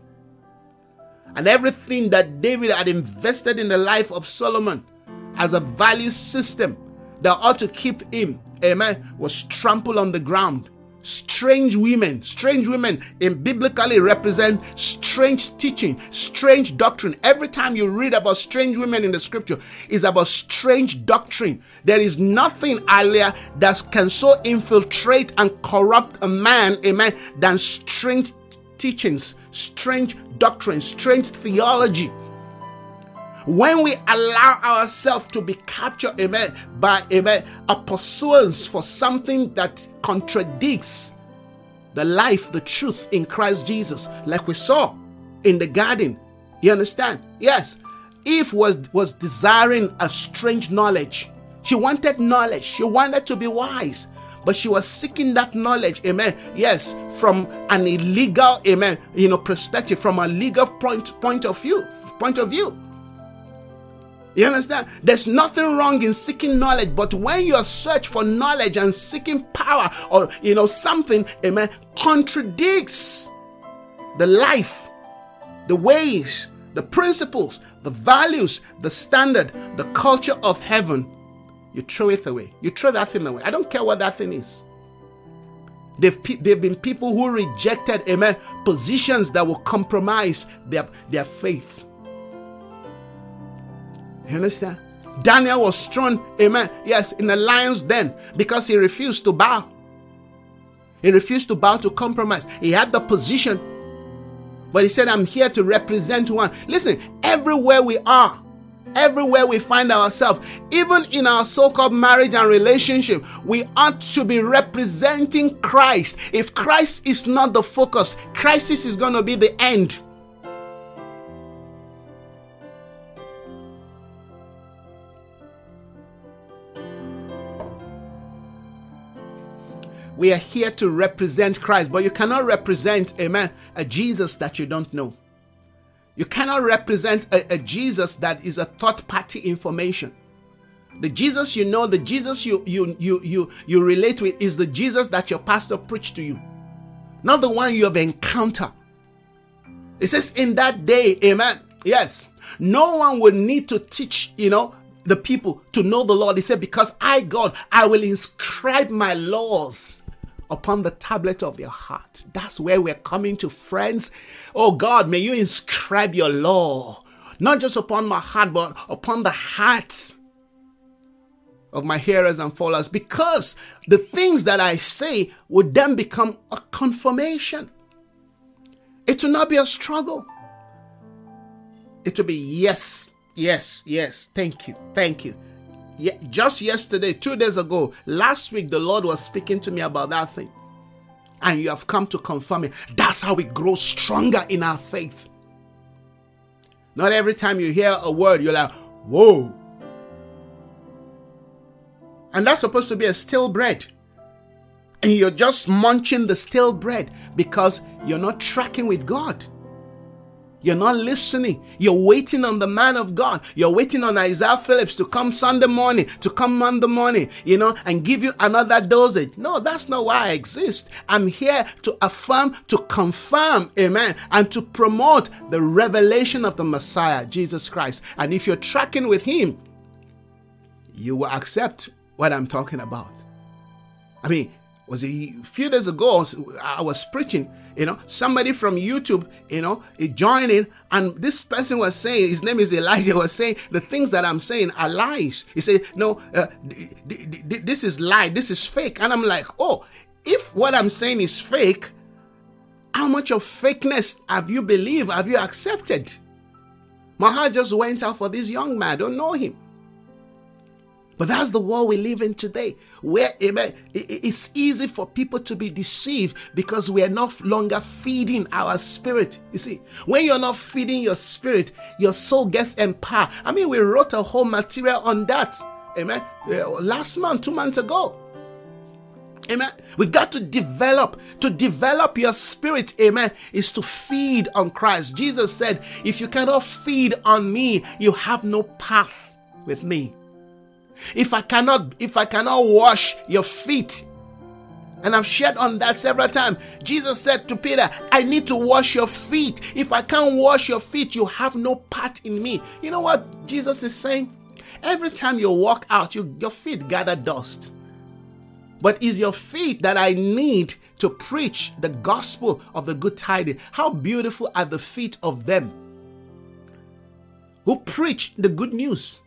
and everything that David had invested in the life of Solomon as a value system that ought to keep him, amen, was trampled on the ground. Strange women, strange women in biblically represent strange teaching, strange doctrine. Every time you read about strange women in the scripture, is about strange doctrine. There is nothing earlier that can so infiltrate and corrupt a man, amen, than strange teachings, strange doctrine, strange theology. When we allow ourselves to be captured, amen, by amen, a pursuance for something that contradicts the life, the truth in Christ Jesus, like we saw in the garden. You understand? Yes. Eve was was desiring a strange knowledge. She wanted knowledge. She wanted to be wise but she was seeking that knowledge, amen. Yes, from an illegal, amen, you know, perspective, from a legal point point of view, point of view. You understand? There's nothing wrong in seeking knowledge, but when you search for knowledge and seeking power or you know something, amen, contradicts the life, the ways, the principles, the values, the standard, the culture of heaven, you throw it away. You throw that thing away. I don't care what that thing is. They've, they've been people who rejected, amen, positions that will compromise their, their faith. You understand? Daniel was thrown, amen, yes, in the lion's den because he refused to bow. He refused to bow to compromise. He had the position, but he said, I'm here to represent one. Listen, everywhere we are, everywhere we find ourselves, even in our so called marriage and relationship, we ought to be representing Christ. If Christ is not the focus, crisis is going to be the end. We are here to represent Christ, but you cannot represent, amen, a Jesus that you don't know. You cannot represent a, a Jesus that is a third party information. The Jesus you know, the Jesus you you you you you relate with is the Jesus that your pastor preached to you, not the one you have encountered. It says, in that day, amen. Yes, no one will need to teach, you know, the people to know the Lord. He said, because I, God, I will inscribe my laws upon the tablet of your heart. That's where we're coming to, friends. Oh God, may you inscribe your law, not just upon my heart, but upon the hearts of my hearers and followers, because the things that I say would then become a confirmation. It will not be a struggle. It will be yes, yes, yes. Thank you, thank you. Just yesterday, two days ago, last week, the Lord was speaking to me about that thing. And you have come to confirm it. That's how we grow stronger in our faith. Not every time you hear a word, you're like, whoa. And that's supposed to be a stale bread. And you're just munching the stale bread because you're not tracking with God. You're not listening. You're waiting on the man of God. You're waiting on Isaiah Phillips to come Sunday morning, to come Monday morning, you know, and give you another dosage. No, that's not why I exist. I'm here to affirm, to confirm, amen, and to promote the revelation of the Messiah, Jesus Christ. And if you're tracking with him, you will accept what I'm talking about. I mean, was a few days ago I was preaching you know, somebody from YouTube, you know, joining, and this person was saying, his name is Elijah, was saying, the things that I'm saying are lies. He said, no, uh, d- d- d- this is lie, this is fake. And I'm like, oh, if what I'm saying is fake, how much of fakeness have you believed, have you accepted? My heart just went out for this young man, I don't know him. But that's the world we live in today, where amen, it's easy for people to be deceived because we are no longer feeding our spirit. You see, when you're not feeding your spirit, your soul gets empowered. I mean, we wrote a whole material on that, amen, uh, last month, two months ago. Amen. We got to develop. To develop your spirit, amen, is to feed on Christ. Jesus said, If you cannot feed on me, you have no path with me. If I cannot, if I cannot wash your feet, and I've shared on that several times. Jesus said to Peter, I need to wash your feet. If I can't wash your feet, you have no part in me. You know what Jesus is saying? Every time you walk out, you, your feet gather dust. But is your feet that I need to preach the gospel of the good tidings? How beautiful are the feet of them who preach the good news.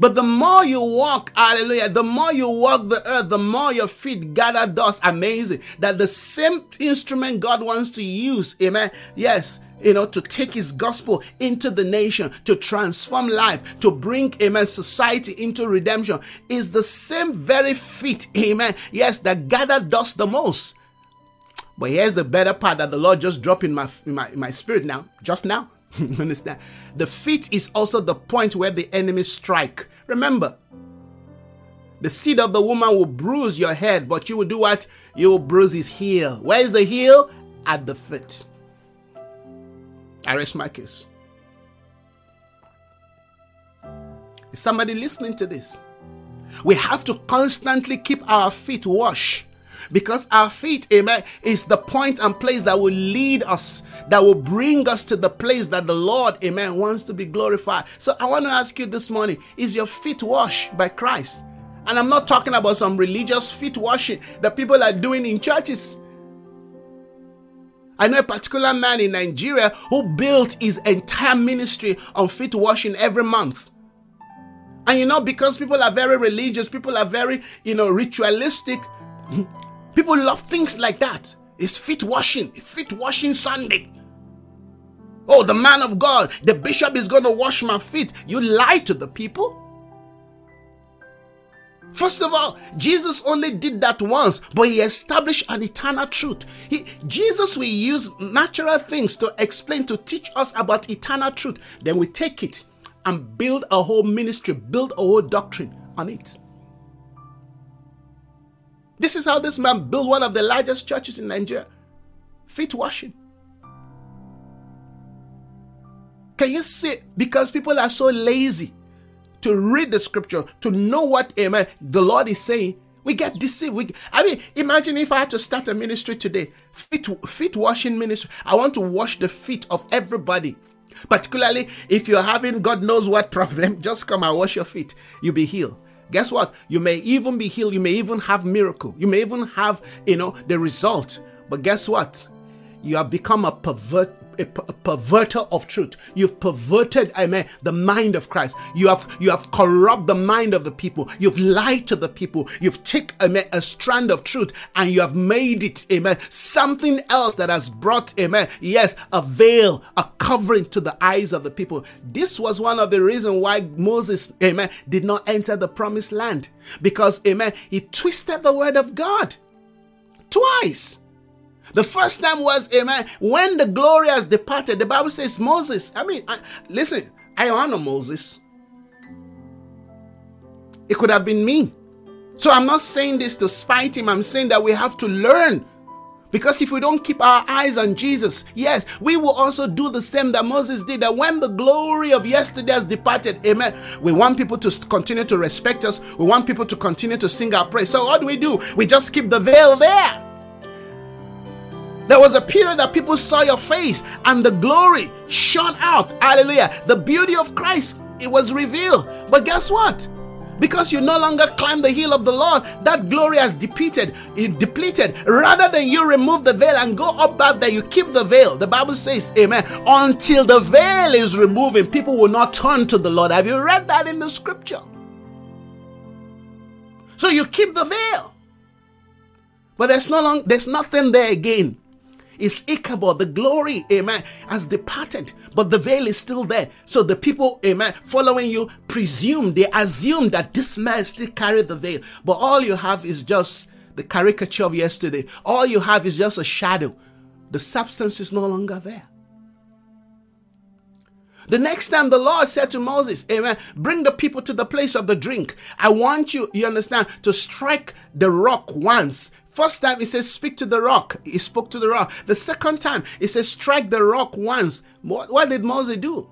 But the more you walk, hallelujah, the more you walk the earth, the more your feet gather dust. Amazing. That the same instrument God wants to use, amen. Yes, you know, to take his gospel into the nation, to transform life, to bring, amen, society into redemption is the same very feet, amen. Yes, that gather dust the most. But here's the better part that the Lord just dropped in my in my, in my spirit now, just now. Understand? The feet is also the point where the enemy strike. Remember, the seed of the woman will bruise your head, but you will do what? You will bruise his heel. Where is the heel? At the feet. I rest my case. Is somebody listening to this? We have to constantly keep our feet washed because our feet, amen, is the point and place that will lead us, that will bring us to the place that the Lord, amen, wants to be glorified. So I want to ask you this morning is your feet washed by Christ? And I'm not talking about some religious feet washing that people are doing in churches. I know a particular man in Nigeria who built his entire ministry on feet washing every month. And you know, because people are very religious, people are very, you know, ritualistic, People love things like that. It's feet washing, feet washing Sunday. Oh, the man of God, the bishop is going to wash my feet. You lie to the people. First of all, Jesus only did that once, but he established an eternal truth. He, Jesus will use natural things to explain, to teach us about eternal truth. Then we take it and build a whole ministry, build a whole doctrine on it. This is how this man built one of the largest churches in Nigeria feet washing. Can you see? Because people are so lazy to read the scripture, to know what amen the Lord is saying. We get deceived. We, I mean, imagine if I had to start a ministry today, feet, feet washing ministry. I want to wash the feet of everybody. Particularly if you're having God knows what problem, just come and wash your feet. You'll be healed. Guess what? You may even be healed. You may even have miracle. You may even have, you know, the result. But guess what? You have become a pervert a, perverter of truth. You've perverted, amen, the mind of Christ. You have you have corrupt the mind of the people. You've lied to the people. You've taken amen, a strand of truth and you have made it, amen, something else that has brought, amen, yes, a veil, a covering to the eyes of the people. This was one of the reasons why Moses, amen, did not enter the promised land because, amen, he twisted the word of God twice. The first time was, amen, when the glory has departed. The Bible says Moses. I mean, I, listen, I honor Moses. It could have been me. So I'm not saying this to spite him. I'm saying that we have to learn. Because if we don't keep our eyes on Jesus, yes, we will also do the same that Moses did. That when the glory of yesterday has departed, amen, we want people to continue to respect us. We want people to continue to sing our praise. So what do we do? We just keep the veil there. There was a period that people saw your face and the glory shone out. Hallelujah. The beauty of Christ, it was revealed. But guess what? Because you no longer climb the hill of the Lord, that glory has depleted, it depleted. Rather than you remove the veil and go up back there, you keep the veil. The Bible says, Amen. Until the veil is removed, people will not turn to the Lord. Have you read that in the scripture? So you keep the veil. But there's no long, there's nothing there again is Ichabod. The glory, amen, has departed, but the veil is still there. So the people, amen, following you presume, they assume that this man still carried the veil. But all you have is just the caricature of yesterday. All you have is just a shadow. The substance is no longer there. The next time the Lord said to Moses, Amen, bring the people to the place of the drink. I want you, you understand, to strike the rock once First time, he says, Speak to the rock. He spoke to the rock. The second time, he says, Strike the rock once. What, what did Moses do?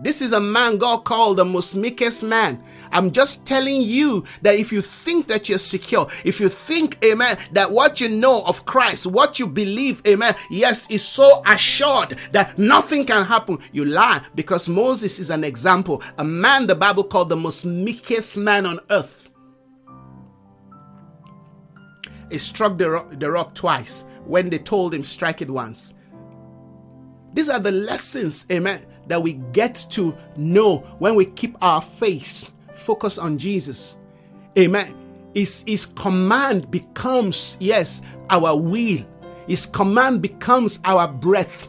This is a man God called the most meekest man. I'm just telling you that if you think that you're secure, if you think, amen, that what you know of Christ, what you believe, amen, yes, is so assured that nothing can happen, you lie because Moses is an example, a man the Bible called the most meekest man on earth. He struck the rock, the rock twice when they told him, strike it once. These are the lessons, amen, that we get to know when we keep our face focused on Jesus. Amen. His, his command becomes, yes, our will. His command becomes our breath.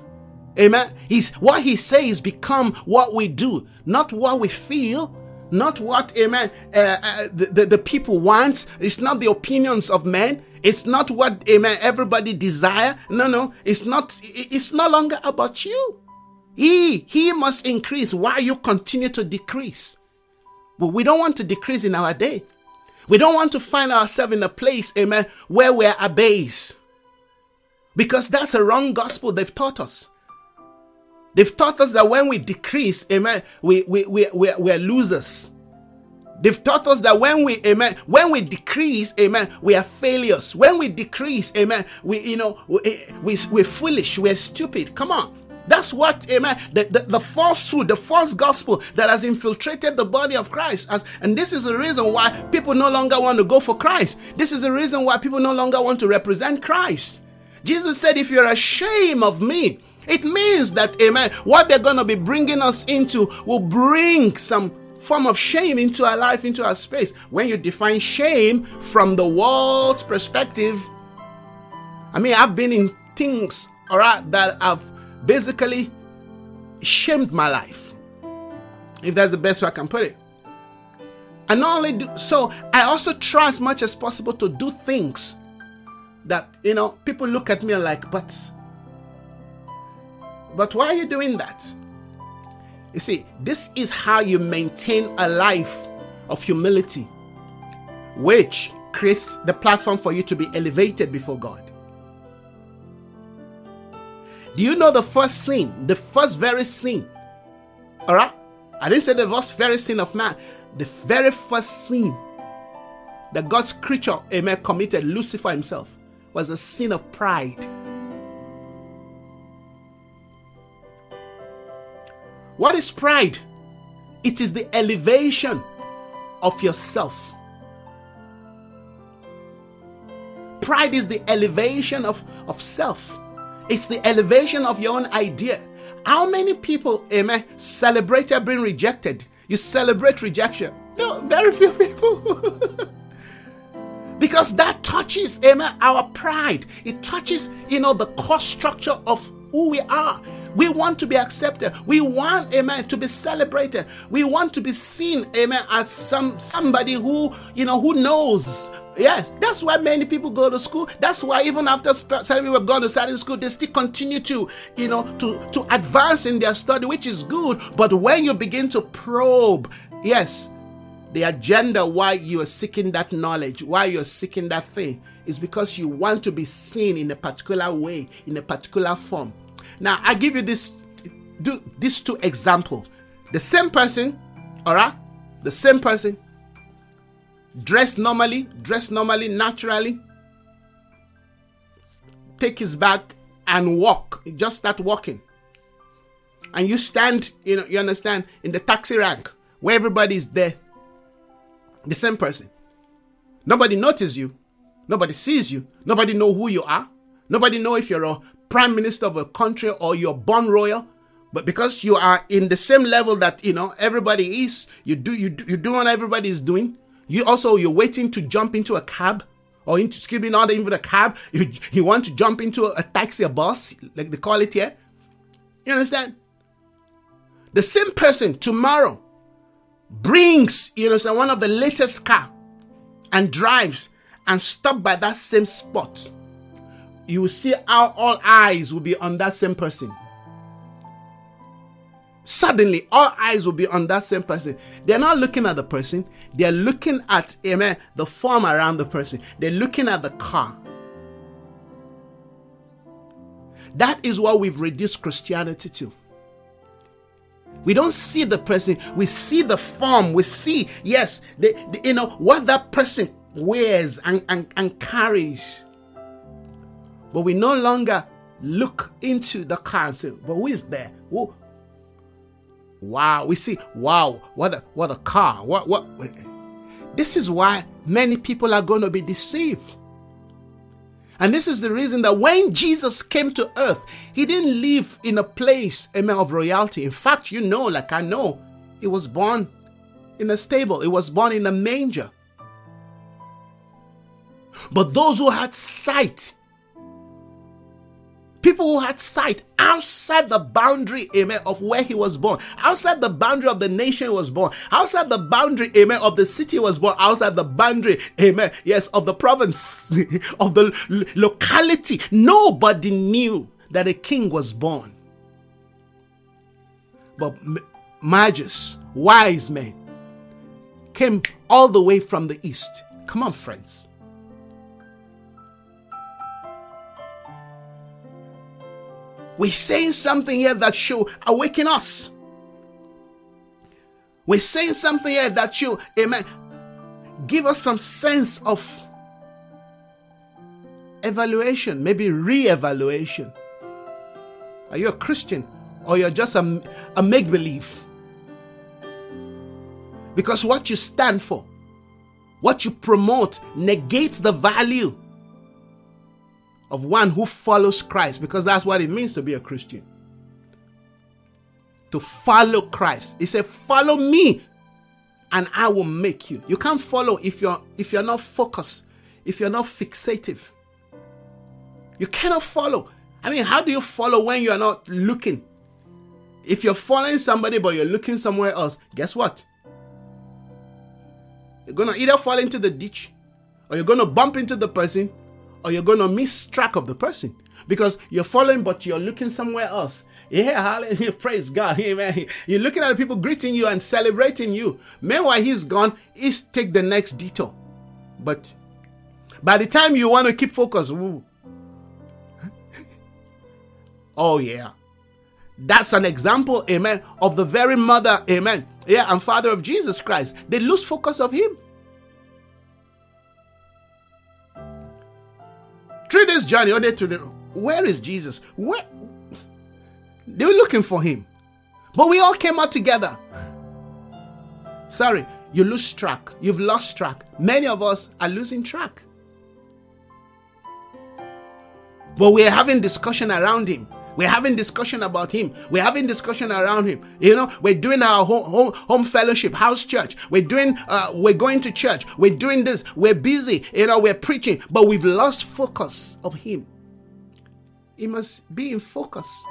Amen. He's, what he says become what we do, not what we feel, not what, amen, uh, uh, the, the, the people want. It's not the opinions of men. It's not what amen everybody desire. No, no, it's not it's no longer about you. He he must increase while you continue to decrease. But we don't want to decrease in our day. We don't want to find ourselves in a place, amen, where we're abased. Because that's a wrong gospel they've taught us. They've taught us that when we decrease, amen, we, we, we, we, we're losers. They've taught us that when we, amen, when we decrease, amen, we are failures. When we decrease, amen, we, you know, we, we, we're foolish, we're stupid. Come on. That's what, amen, the, the, the falsehood, the false gospel that has infiltrated the body of Christ. As, and this is the reason why people no longer want to go for Christ. This is the reason why people no longer want to represent Christ. Jesus said, if you're ashamed of me, it means that, amen, what they're going to be bringing us into will bring some form of shame into our life, into our space. When you define shame from the world's perspective, I mean, I've been in things, all right, that have basically shamed my life, if that's the best way I can put it. And not only do so, I also try as much as possible to do things that you know people look at me like, but but why are you doing that? You see, this is how you maintain a life of humility, which creates the platform for you to be elevated before God. Do you know the first sin, the first very sin? All right? I didn't say the first very sin of man, the very first sin that God's creature, amen, committed, Lucifer himself, was a sin of pride. What is pride? It is the elevation of yourself. Pride is the elevation of, of self, it's the elevation of your own idea. How many people, amen, celebrate being rejected? You celebrate rejection. No, very few people. because that touches, amen, our pride. It touches, you know, the core structure of who we are. We want to be accepted. We want, amen, to be celebrated. We want to be seen, amen, as some somebody who, you know, who knows. Yes, that's why many people go to school. That's why even after some people have gone to study school, they still continue to, you know, to to advance in their study, which is good. But when you begin to probe, yes, the agenda why you are seeking that knowledge, why you're seeking that thing, is because you want to be seen in a particular way, in a particular form. Now, I give you this do these two examples. The same person, all right? The same person dress normally, dress normally, naturally, take his bag and walk. Just start walking. And you stand, you know, you understand, in the taxi rank where everybody is there. The same person. Nobody notices you. Nobody sees you. Nobody know who you are. Nobody know if you're a prime minister of a country or you're born royal but because you are in the same level that you know everybody is you do you do, you do what everybody is doing you also you're waiting to jump into a cab or into excuse me not even a cab you, you want to jump into a, a taxi a bus like they call it here. You understand? The same person tomorrow brings you know one of the latest car and drives and stop by that same spot you will see how all eyes will be on that same person. Suddenly, all eyes will be on that same person. They're not looking at the person, they're looking at amen, the form around the person, they're looking at the car. That is what we've reduced Christianity to. We don't see the person, we see the form, we see, yes, the, you know, what that person wears and, and, and carries. But we no longer look into the say, but who is there? Who? Wow, we see, wow, what a what a car. What what this is why many people are going to be deceived. And this is the reason that when Jesus came to earth, he didn't live in a place amen, of royalty. In fact, you know, like I know, he was born in a stable, he was born in a manger. But those who had sight, People who had sight outside the boundary, amen, of where he was born, outside the boundary of the nation he was born, outside the boundary, amen, of the city he was born, outside the boundary, amen, yes, of the province, of the locality. Nobody knew that a king was born. But magus, wise men, came all the way from the east. Come on, friends. We're saying something here that should awaken us. We're saying something here that should, amen, give us some sense of evaluation, maybe re evaluation. Are you a Christian or you're just a, a make believe? Because what you stand for, what you promote, negates the value of one who follows Christ because that's what it means to be a Christian. To follow Christ. He said, "Follow me and I will make you." You can't follow if you're if you're not focused, if you're not fixative. You cannot follow. I mean, how do you follow when you're not looking? If you're following somebody but you're looking somewhere else, guess what? You're to either fall into the ditch or you're to bump into the person or you're going to miss track of the person because you're following, but you're looking somewhere else. Yeah, hallelujah, praise God. Amen. You're looking at the people greeting you and celebrating you. Meanwhile, he's gone, he's take the next detour. But by the time you want to keep focus, oh yeah. That's an example, amen, of the very mother, amen, yeah, and father of Jesus Christ. They lose focus of him. Three days journey, on to the where is Jesus? Where they were looking for him. But we all came out together. Sorry, you lose track. You've lost track. Many of us are losing track. But we're having discussion around him. We're having discussion about him. We're having discussion around him. You know, we're doing our home, home, home fellowship, house church. We're doing, uh, we're going to church. We're doing this. We're busy. You know, we're preaching, but we've lost focus of him. He must be in focus.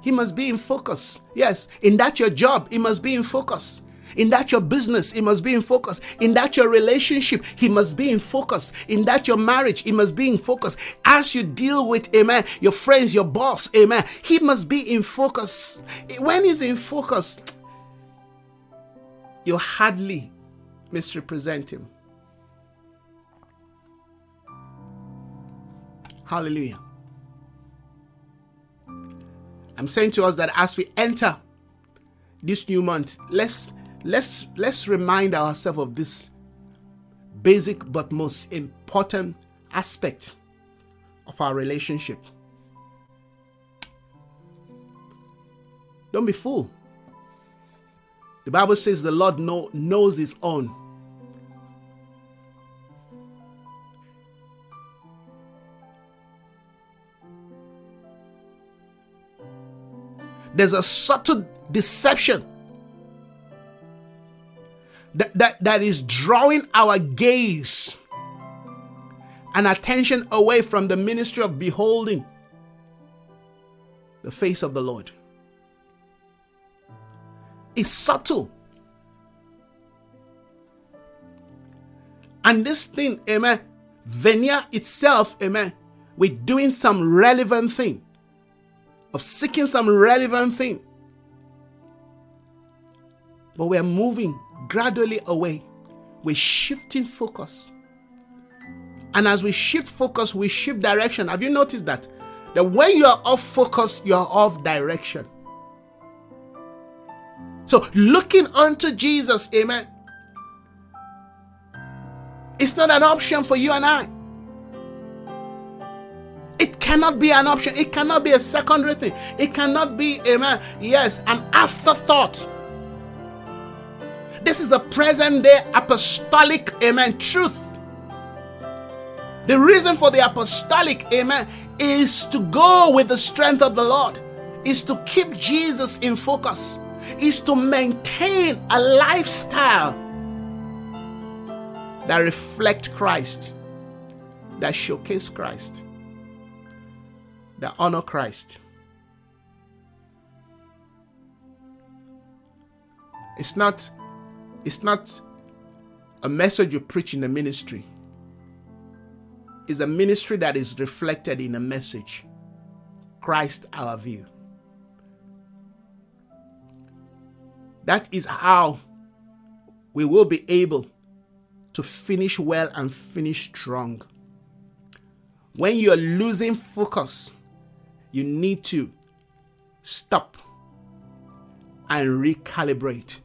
He must be in focus. Yes, in that your job, he must be in focus. In that your business, he must be in focus. In that your relationship, he must be in focus. In that your marriage, he must be in focus. As you deal with, amen, your friends, your boss, amen, he must be in focus. When he's in focus, you hardly misrepresent him. Hallelujah. I'm saying to us that as we enter this new month, let's let's let's remind ourselves of this basic but most important aspect of our relationship. Don't be fool. The Bible says the Lord know, knows his own. There's a subtle deception that, that, that is drawing our gaze and attention away from the ministry of beholding the face of the Lord. It's subtle. And this thing, amen, veneer itself, amen, with doing some relevant thing, of seeking some relevant thing. But we're moving gradually away. We're shifting focus. And as we shift focus, we shift direction. Have you noticed that? That when you are off focus, you are off direction. So looking unto Jesus, amen. It's not an option for you and I. It cannot be an option. It cannot be a secondary thing. It cannot be, amen, yes, an afterthought. This is a present day apostolic, amen, truth. The reason for the apostolic, amen, is to go with the strength of the Lord, is to keep Jesus in focus, is to maintain a lifestyle that reflect Christ, that showcase Christ, that honor Christ. It's not it's not a message you preach in a ministry. It's a ministry that is reflected in a message. Christ our view. That is how we will be able to finish well and finish strong. When you're losing focus, you need to stop and recalibrate.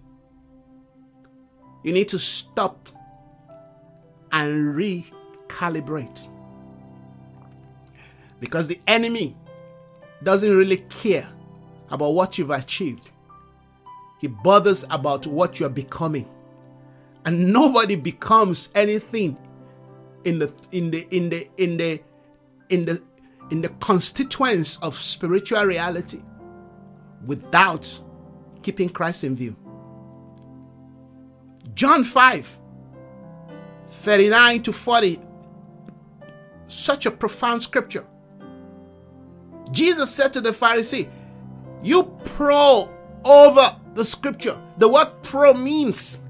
You need to stop and recalibrate. Because the enemy doesn't really care about what you've achieved. He bothers about what you're becoming. And nobody becomes anything in the in the in the in the in the in the constituents of spiritual reality without keeping Christ in view. John 5 39 to 40. Such a profound scripture. Jesus said to the Pharisee, You pro over the scripture. The word pro means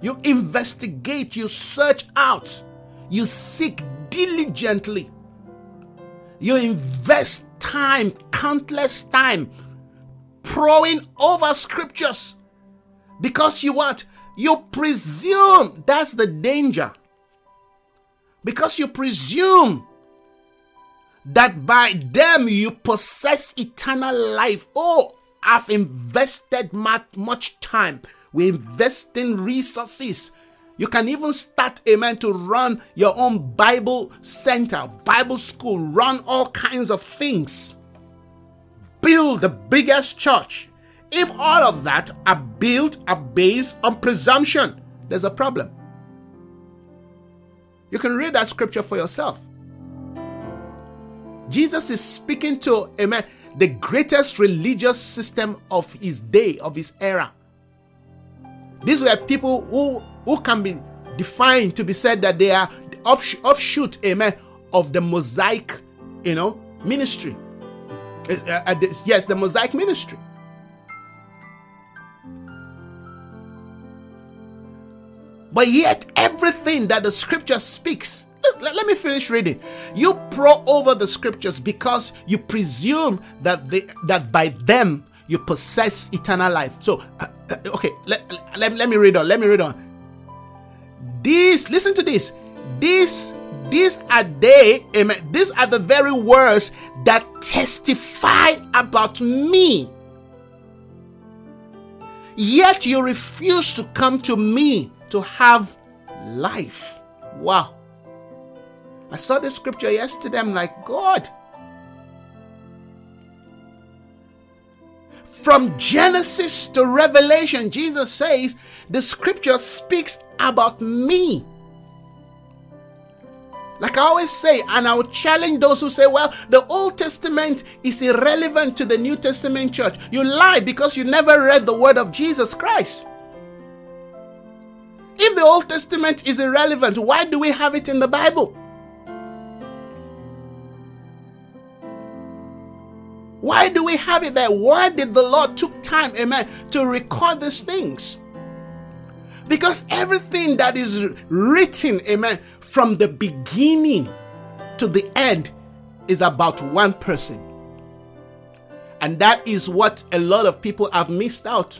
you investigate, you search out, you seek diligently, you invest time, countless time, proing over scriptures because you what? You presume that's the danger. Because you presume that by them you possess eternal life. Oh, I've invested much time. We invest in resources. You can even start, amen, to run your own Bible center, Bible school, run all kinds of things. Build the biggest church if all of that are built are based on presumption, there's a problem. You can read that scripture for yourself. Jesus is speaking to amen, the greatest religious system of his day, of his era. These were people who, who can be defined to be said that they are offshoot, amen, of the Mosaic, you know, ministry. Uh, uh, yes, the Mosaic ministry. But yet, everything that the scripture speaks, let, let, me finish reading. You pro over the scriptures because you presume that they, that by them you possess eternal life. So, uh, uh, okay, let, let, let me read on. Let me read on. These, listen to this. These, these are they, amen. These are the very words that testify about me. Yet you refuse to come to me to have life. Wow. I saw this scripture yesterday. I'm like, God. From Genesis to Revelation, Jesus says the scripture speaks about me. Like I always say, and I will challenge those who say, well, the Old Testament is irrelevant to the New Testament church. You lie because you never read the word of Jesus Christ. If the Old Testament is irrelevant, why do we have it in the Bible? Why do we have it there? Why did the Lord took time, amen, to record these things? Because everything that is written, amen, from the beginning to the end is about one person. And that is what a lot of people have missed out.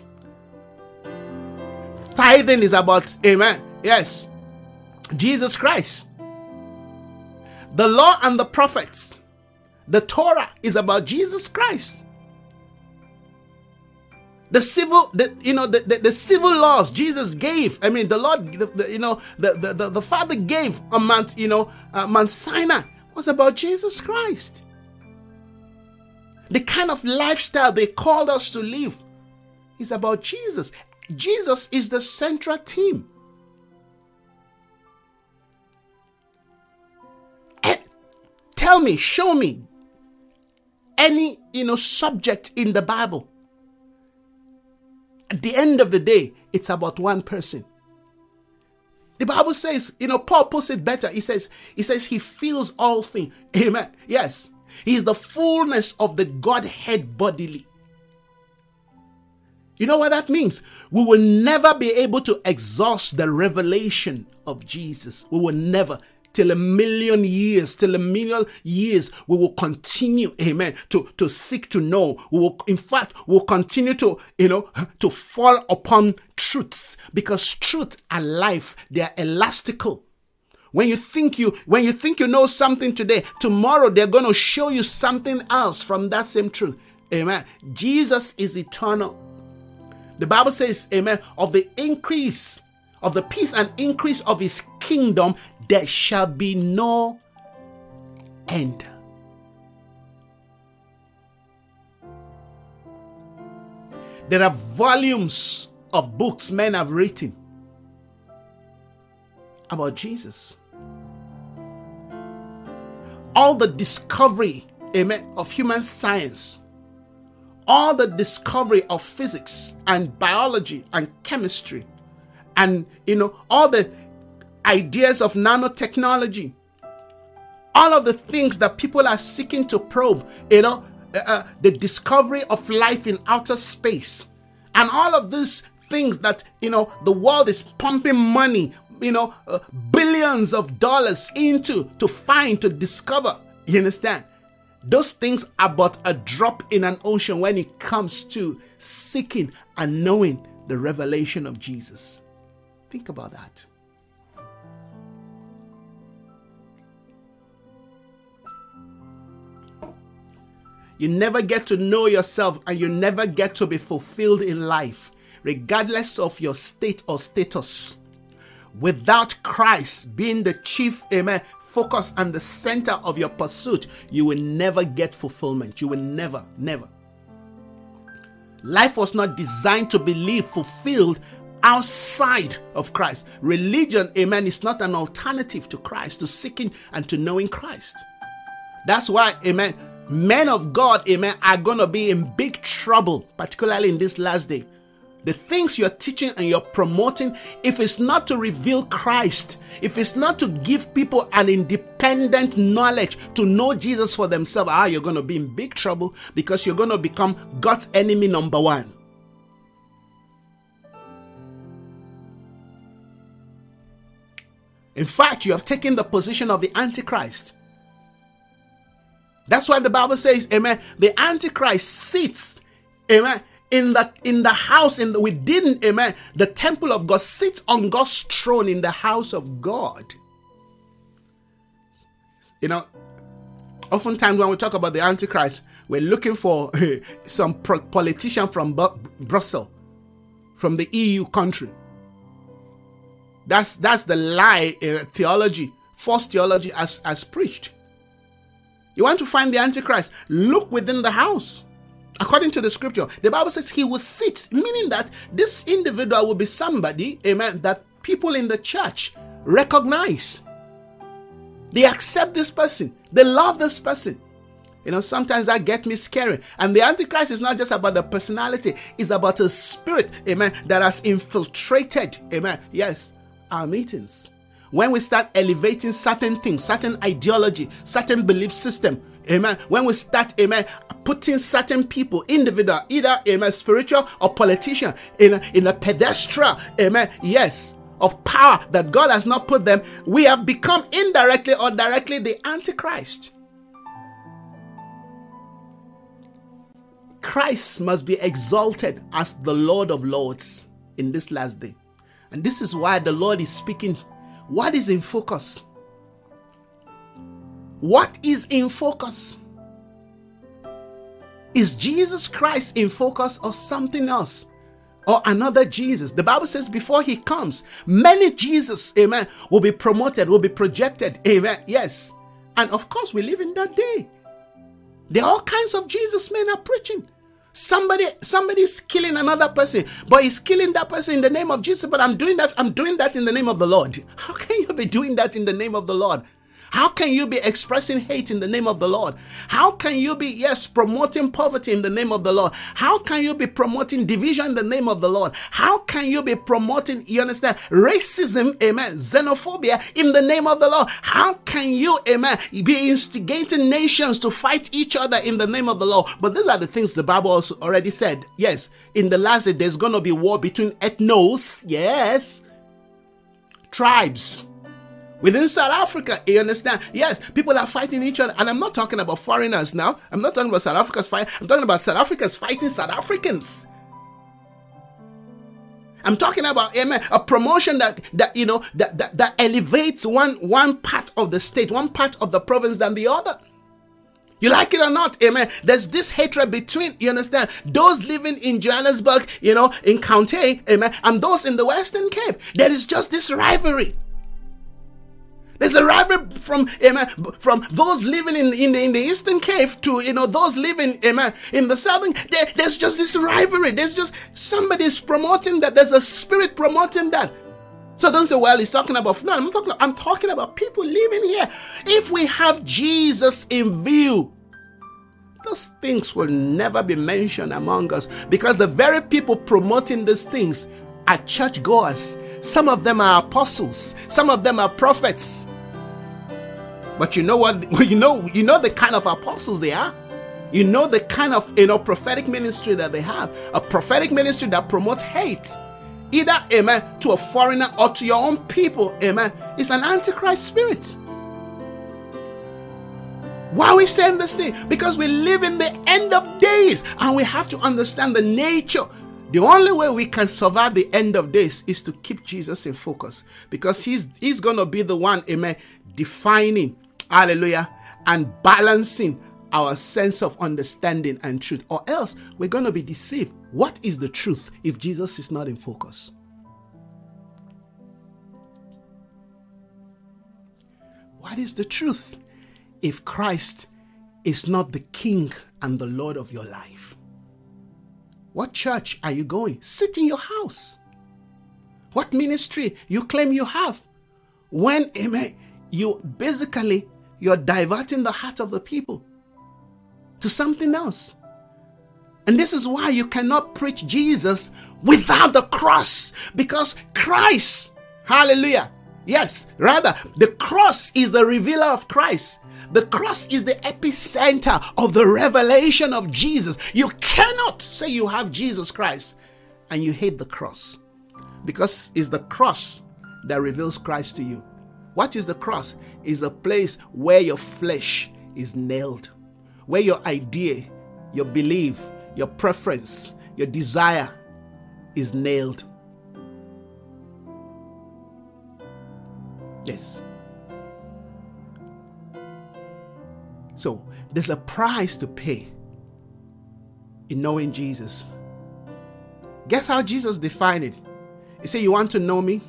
Tithing is about, amen. Yes, Jesus Christ. The law and the prophets, the Torah is about Jesus Christ. The civil, the, you know, the, the, the, civil laws Jesus gave. I mean, the Lord, the, the you know, the, the, the, the, Father gave on Mount, you know, uh, Mount Sinai was about Jesus Christ. The kind of lifestyle they called us to live is about Jesus. Jesus is the central theme. And tell me, show me any you know subject in the Bible. At the end of the day, it's about one person. The Bible says, you know, Paul puts it better. He says, he says he feels all things. Amen. Yes. He is the fullness of the Godhead bodily. You know what that means? We will never be able to exhaust the revelation of Jesus. We will never. Till a million years, till a million years, we will continue, amen, to, to seek to know. We will, in fact, we will continue to, you know, to fall upon truths because truth and life, they are elastical. When you think you when you think you know something today, tomorrow they're going to show you something else from that same truth. Amen. Jesus is eternal. The Bible says, Amen, of the increase of the peace and increase of his kingdom, there shall be no end. There are volumes of books men have written about Jesus. All the discovery, amen, of human science all the discovery of physics and biology and chemistry and you know all the ideas of nanotechnology all of the things that people are seeking to probe you know uh, uh, the discovery of life in outer space and all of these things that you know the world is pumping money you know uh, billions of dollars into to find to discover you understand those things are but a drop in an ocean when it comes to seeking and knowing the revelation of Jesus. Think about that. You never get to know yourself and you never get to be fulfilled in life, regardless of your state or status. Without Christ being the chief, amen, focus and the center of your pursuit, you will never get fulfillment. You will never, never. Life was not designed to be lived, fulfilled outside of Christ. Religion, amen, is not an alternative to Christ, to seeking and to knowing Christ. That's why, amen, men of God, amen, are going to be in big trouble, particularly in this last day. The things you're teaching and you're promoting, if it's not to reveal Christ, if it's not to give people an independent knowledge to know Jesus for themselves, ah, you're going to be in big trouble because you're going to become God's enemy number one. In fact, you have taken the position of the Antichrist. That's why the Bible says, Amen. The Antichrist sits, Amen, in the in the house in the within, Amen. The temple of God sits on God's throne in the house of God. You know, oftentimes when we talk about the Antichrist, we're looking for some politician from Brussels, from the EU country. That's that's the lie uh, theology, false theology as as preached. You want to find the Antichrist? Look within the house. According to the scripture, the Bible says he will sit, meaning that this individual will be somebody, amen, that people in the church recognize. They accept this person, they love this person. You know, sometimes that get me scary. And the Antichrist is not just about the personality, it's about a spirit, amen, that has infiltrated, amen, yes, our meetings when we start elevating certain things, certain ideology, certain belief system, amen, when we start, amen, putting certain people, individual, either, amen, spiritual or politician, in a, in a pedestal, amen, yes, of power that God has not put them, we have become indirectly or directly the Antichrist. Christ must be exalted as the Lord of Lords in this last day. And this is why the Lord is speaking what is in focus? What is in focus? Is Jesus Christ in focus or something else? Or another Jesus. The Bible says before he comes, many Jesus, amen, will be promoted, will be projected. Amen. Yes. And of course, we live in that day. There are all kinds of Jesus men are preaching. Somebody, somebody's killing another person, but he's killing that person in the name of Jesus. But I'm doing that, I'm doing that in the name of the Lord. How can you be doing that in the name of the Lord? How can you be expressing hate in the name of the Lord? How can you be, yes, promoting poverty in the name of the Lord? How can you be promoting division in the name of the Lord? How can you be promoting, you understand, racism, amen, xenophobia in the name of the Lord? How can you, amen, be instigating nations to fight each other in the name of the Lord? But these are the things the Bible also already said. Yes, in the last day, there's going to be war between ethnos, yes, tribes Within South Africa, you understand? Yes, people are fighting each other. And I'm not talking about foreigners now. I'm not talking about South Africa's fight. I'm talking about South Africans fighting South Africans. I'm talking about amen, a promotion that that you know that, that that elevates one one part of the state, one part of the province than the other. You like it or not, amen. There's this hatred between, you understand, those living in Johannesburg, you know, in County, amen, and those in the Western Cape. There is just this rivalry. There's a rivalry from amen, from those living in, in, the, in the Eastern Cape to you know those living amen, in the Southern. There, there's just this rivalry. There's just somebody's promoting that. There's a spirit promoting that. So don't say, well, he's talking about no, I'm talking I'm talking about people living here. If we have Jesus in view, those things will never be mentioned among us because the very people promoting these things are churchgoers some of them are apostles, some of them are prophets. But you know what? You know, you know the kind of apostles they are. You know the kind of you know prophetic ministry that they have. A prophetic ministry that promotes hate. Either amen to a foreigner or to your own people, amen. It's an antichrist spirit. Why are we saying this thing? Because we live in the end of days and we have to understand the nature the only way we can survive the end of this is to keep Jesus in focus because he's he's going to be the one amen defining hallelujah and balancing our sense of understanding and truth or else we're going to be deceived. What is the truth if Jesus is not in focus? What is the truth if Christ is not the king and the Lord of your life? What church are you going? Sit in your house. What ministry you claim you have? When, amen, you basically you're diverting the heart of the people to something else. And this is why you cannot preach Jesus without the cross because Christ, hallelujah. Yes, rather, the cross is the revealer of Christ. The cross is the epicenter of the revelation of Jesus. You cannot say you have Jesus Christ and you hate the cross because it's the cross that reveals Christ to you. What is the cross? Is a place where your flesh is nailed, where your idea, your belief, your preference, your desire is nailed. Yes. So there's a price to pay in knowing Jesus. Guess how Jesus defined it? He said, You want to know me?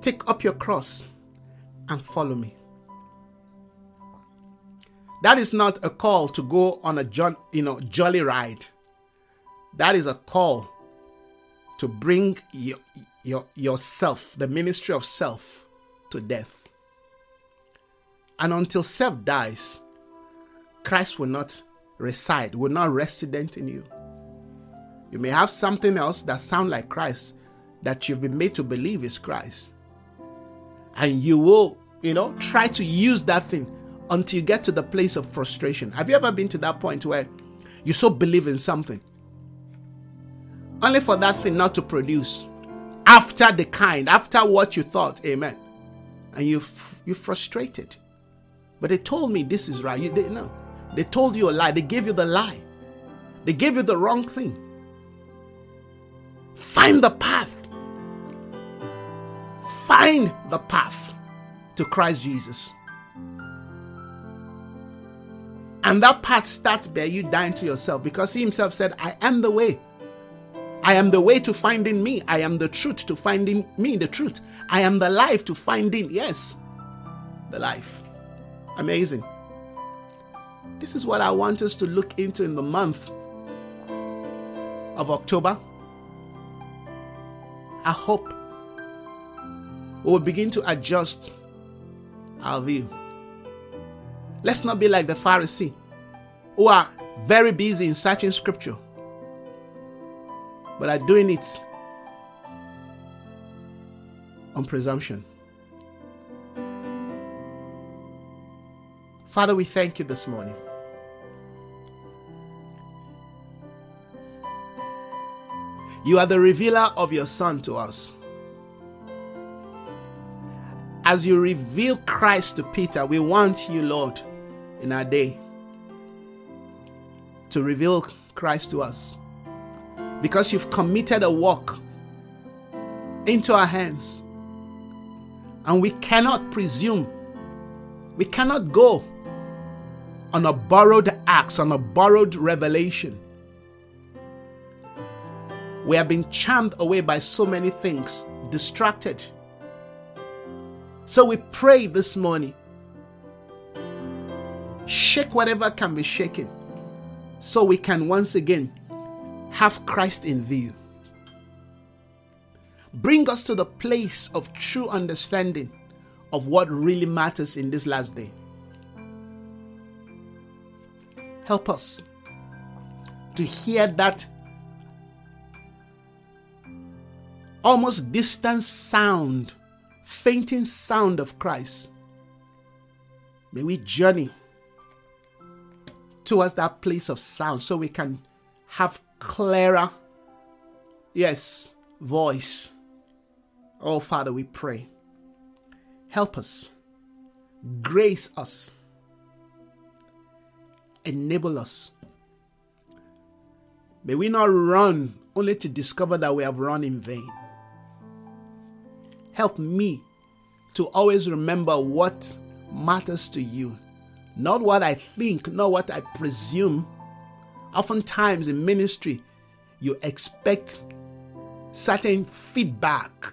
Take up your cross and follow me. That is not a call to go on a jo- you know jolly ride. That is a call to bring your, your, yourself, the ministry of self, to death. And until self dies, Christ will not reside, will not resident in you. You may have something else that sound like Christ that you've been made to believe is Christ. And you will, you know, try to use that thing until you get to the place of frustration. Have you ever been to that point where you so believe in something only for that thing not to produce after the kind, after what you thought, amen. And you you frustrated. But they told me this is right. You didn't know. They told you a lie. They gave you the lie. They gave you the wrong thing. Find the path. Find the path to Christ Jesus. And that path starts by you dying to yourself because he himself said, I am the way. I am the way to finding me. I am the truth to finding me, the truth. I am the life to finding, yes, the life. Amazing. This is what I want us to look into in the month of October. I hope we will begin to adjust our view. Let's not be like the Pharisee who are very busy in searching scripture, but are doing it on presumption. Father, we thank you this morning. You are the revealer of your Son to us. As you reveal Christ to Peter, we want you, Lord, in our day to reveal Christ to us. Because you've committed a work into our hands. And we cannot presume, we cannot go on a borrowed axe, on a borrowed revelation. We have been charmed away by so many things, distracted. So we pray this morning. Shake whatever can be shaken so we can once again have Christ in view. Bring us to the place of true understanding of what really matters in this last day. Help us to hear that almost distant sound, fainting sound of Christ. May we journey towards that place of sound so we can have clearer, yes, voice. Oh, Father, we pray. Help us, grace us enable us. May we not run only to discover that we have run in vain. Help me to always remember what matters to you, not what I think, not what I presume. Oftentimes in ministry, you expect certain feedback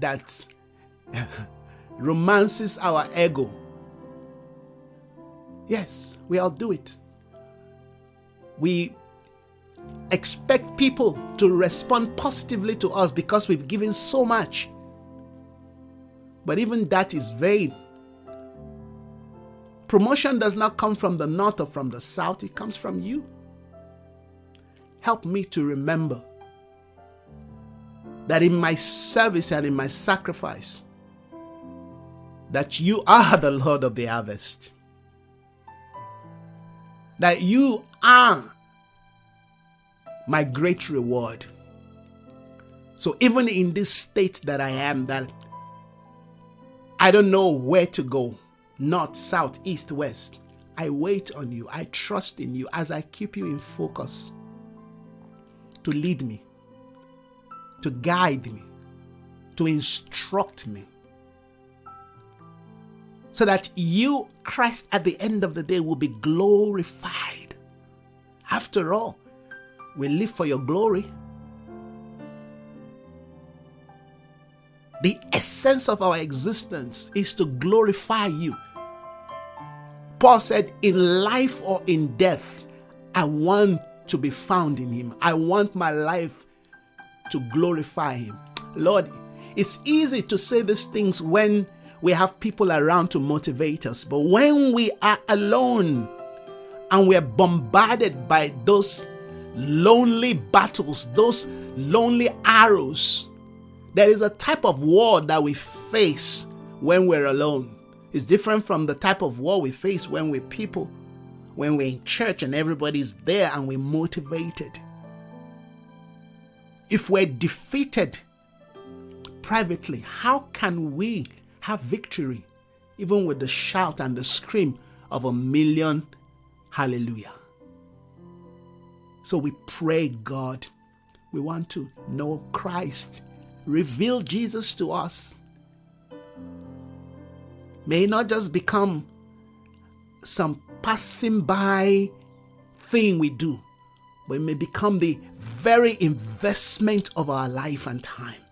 that romances our ego. Yes, we all do it we expect people to respond positively to us because we've given so much. But even that is vain. Promotion does not come from the north or from the south, it comes from you. Help me to remember that in my service and in my sacrifice, that you are the Lord of the harvest. That you are my great reward. So even in this state that I am, that I don't know where to go, north, south, east, west, I wait on you. I trust in you as I keep you in focus to lead me, to guide me, to instruct me. So that you, Christ, at the end of the day will be glorified. After all, we live for your glory. The essence of our existence is to glorify you. Paul said, In life or in death, I want to be found in Him. I want my life to glorify Him. Lord, it's easy to say these things when we have people around to motivate us, but when we are alone and we're bombarded by those lonely battles, those lonely arrows. There is a type of war that we face when we're alone. It's different from the type of war we face when we're people, when we're in church and everybody's there and we're motivated. If we're defeated privately, how can we have victory even with the shout and the scream of a million hallelujah? So we pray, God, we want to know Christ. Reveal Jesus to us. May not just become some passing by thing we do, but it may become the very investment of our life and time.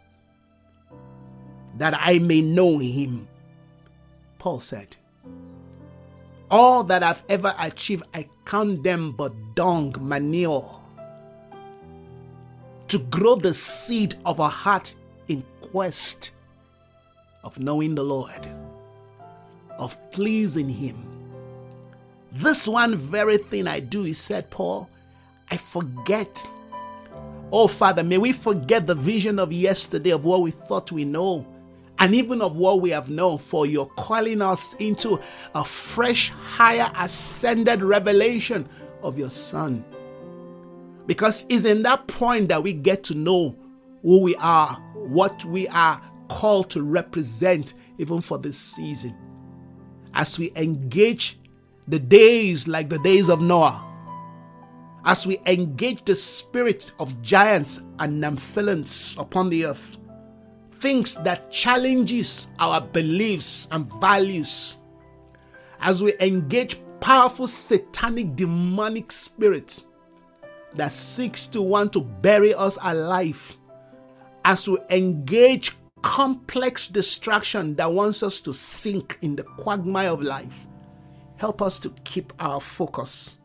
That I may know him. Paul said, all that I've ever achieved, I count them but dung, manure. To grow the seed of a heart in quest of knowing the Lord, of pleasing Him. This one very thing I do, he said, Paul, I forget. Oh, Father, may we forget the vision of yesterday of what we thought we know and even of what we have known, for you're calling us into a fresh, higher, ascended revelation of your Son. Because it's in that point that we get to know who we are, what we are called to represent, even for this season. As we engage the days like the days of Noah, as we engage the spirit of giants and nymphilians upon the earth, things that challenges our beliefs and values. As we engage powerful satanic demonic spirits that seeks to want to bury us alive. As we engage complex distraction that wants us to sink in the quagmire of life help us to keep our focus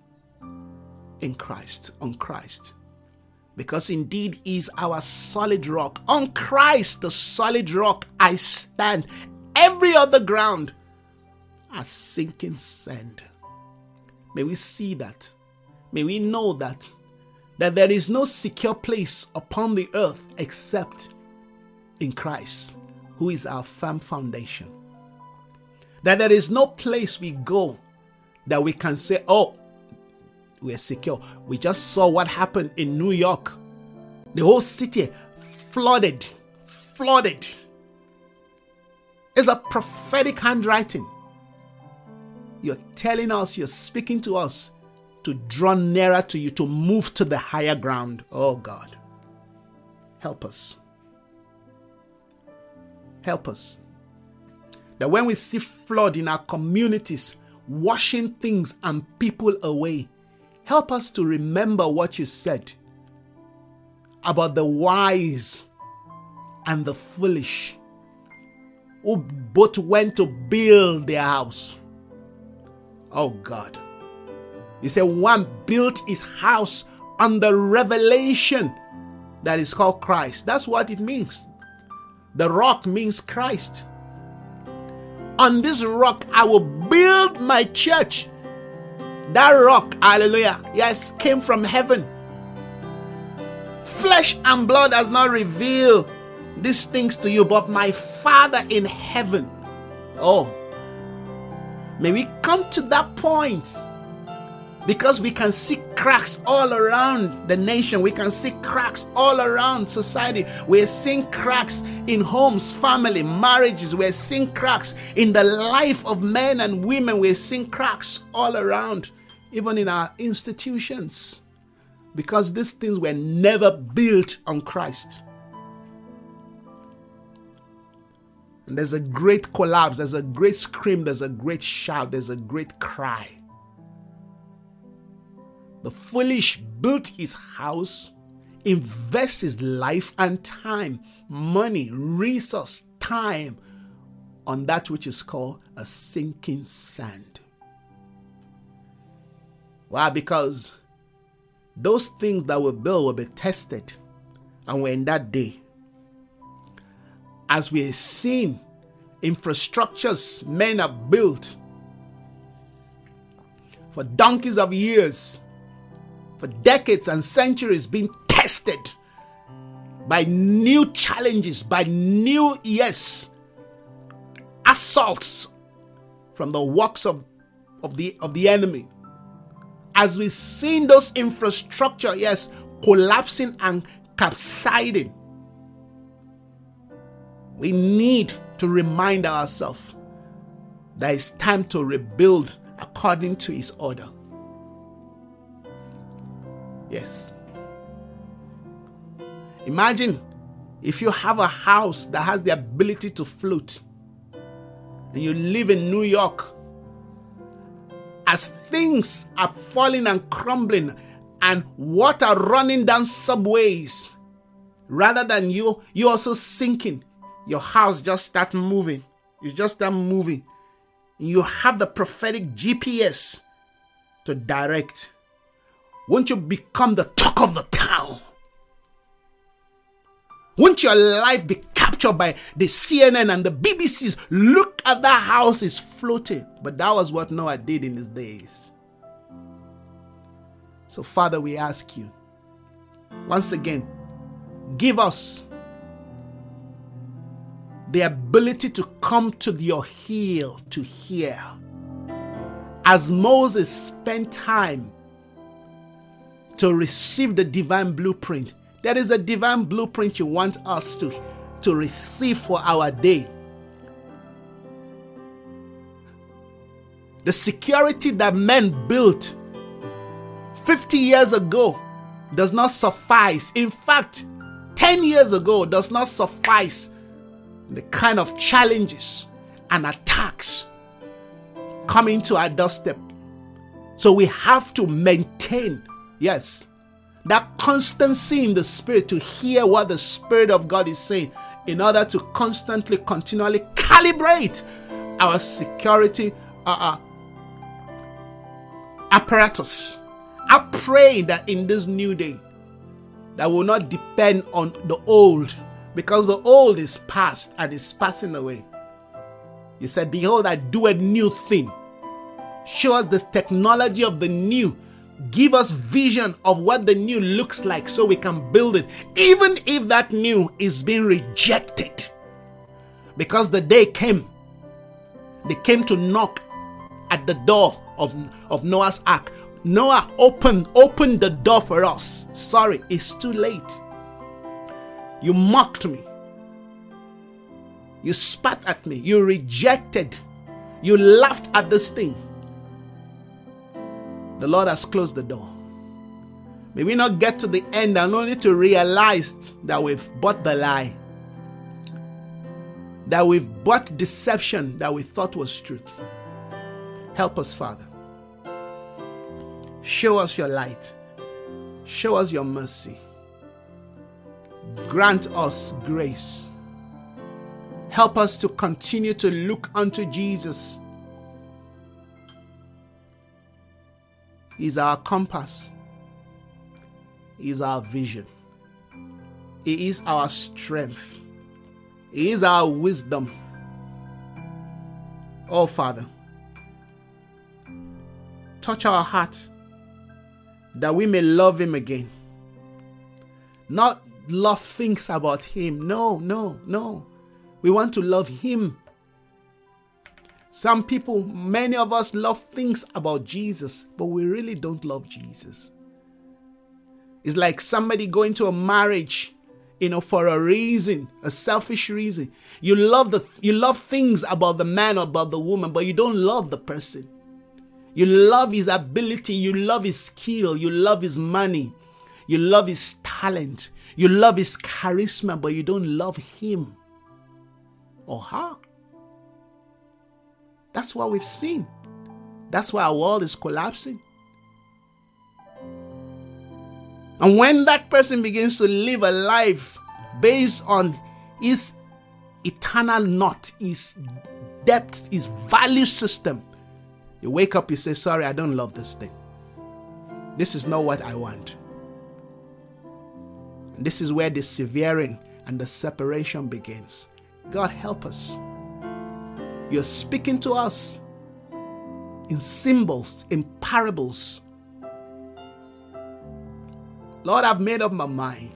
in Christ on Christ because indeed he is our solid rock. On Christ, the solid rock, I stand. Every other ground are sinking sand. May we see that. May we know that. That there is no secure place upon the earth except in Christ, who is our firm foundation. That there is no place we go that we can say, oh, we're secure. We just saw what happened in New York. The whole city flooded, flooded. It's a prophetic handwriting. You're telling us, you're speaking to us to draw nearer to you, to move to the higher ground. Oh God, help us. Help us. That when we see flood in our communities, washing things and people away, Help us to remember what you said about the wise and the foolish who both went to build their house. Oh God. You said one built his house on the revelation that is called Christ. That's what it means. The rock means Christ. On this rock, I will build my church. That rock, hallelujah, yes, came from heaven. Flesh and blood has not revealed these things to you, but my Father in heaven. Oh, may we come to that point because we can see cracks all around the nation. We can see cracks all around society. We're seeing cracks in homes, family, marriages. We're seeing cracks in the life of men and women. We're seeing cracks all around, even in our institutions, because these things were never built on Christ. And there's a great collapse, there's a great scream, there's a great shout, there's a great cry. The foolish built his house, invests his life and time, money, resource, time on that which is called a sinking sand. Why? Because those things that were built will be tested. And we're in that day. As we're seeing infrastructures men have built for donkeys of years for decades and centuries been tested by new challenges, by new, yes, assaults from the works of, of, the, of the enemy. As we've seen those infrastructure, yes, collapsing and capsizing, we need to remind ourselves that it's time to rebuild according to his order. Yes. Imagine if you have a house that has the ability to float and you live in New York. As things are falling and crumbling and water running down subways, rather than you, you also sinking, your house just start moving. You just start moving. You have the prophetic GPS to direct won't you become the talk of the town? Won't your life be captured by the CNN and the BBCs? Look at that house is floating. But that was what Noah did in his days. So, Father, we ask you once again, give us the ability to come to your heel to hear. As Moses spent time to receive the divine blueprint. There is a divine blueprint you want us to, to receive for our day. The security that men built 50 years ago does not suffice. In fact, 10 years ago does not suffice the kind of challenges and attacks coming to our doorstep. So we have to maintain Yes. That constancy in the spirit to hear what the Spirit of God is saying in order to constantly, continually calibrate our security uh, uh, apparatus. I pray that in this new day, that will not depend on the old, because the old is past and is passing away. You said, Behold, I do a new thing. Show us the technology of the new give us vision of what the new looks like so we can build it, even if that new is being rejected. Because the day came, they came to knock at the door of, of Noah's ark. Noah opened opened the door for us. Sorry, it's too late. You mocked me. You spat at me. You rejected. You laughed at this thing. The Lord has closed the door. May we not get to the end and only to realize that we've bought the lie, that we've bought deception that we thought was truth. Help us, Father. Show us your light. Show us your mercy. Grant us grace. Help us to continue to look unto Jesus is our compass. Is our vision. He is our strength. He is our wisdom. Oh, Father, touch our heart that we may love Him again. Not love things about Him. No, no, no. We want to love Him. Some people, many of us love things about Jesus, but we really don't love Jesus. It's like somebody going to a marriage, you know, for a reason, a selfish reason. You love the you love things about the man or about the woman, but you don't love the person. You love his ability, you love his skill, you love his money, you love his talent, you love his charisma, but you don't love him or her. That's what we've seen. That's why our world is collapsing. And when that person begins to live a life based on his eternal not, his depth, his value system, you wake up, you say, Sorry, I don't love this thing. This is not what I want. And this is where the severing and the separation begins. God, help us. You're speaking to us in symbols, in parables. Lord, I've made up my mind.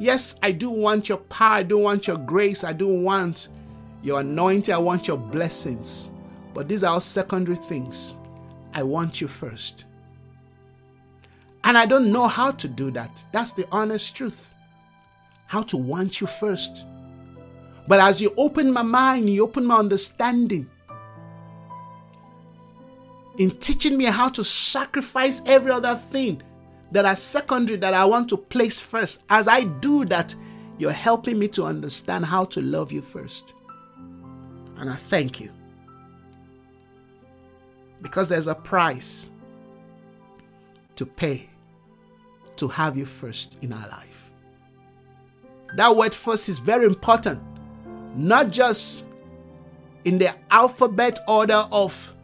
Yes, I do want your power, I do want your grace, I do want your anointing, I want your blessings. But these are all secondary things. I want you first. And I don't know how to do that. That's the honest truth. How to want you first. But as you open my mind, you open my understanding in teaching me how to sacrifice every other thing that are secondary that I want to place first. As I do that, you're helping me to understand how to love you first. And I thank you. Because there's a price to pay to have you first in our life. That word first is very important not just in the alphabet order of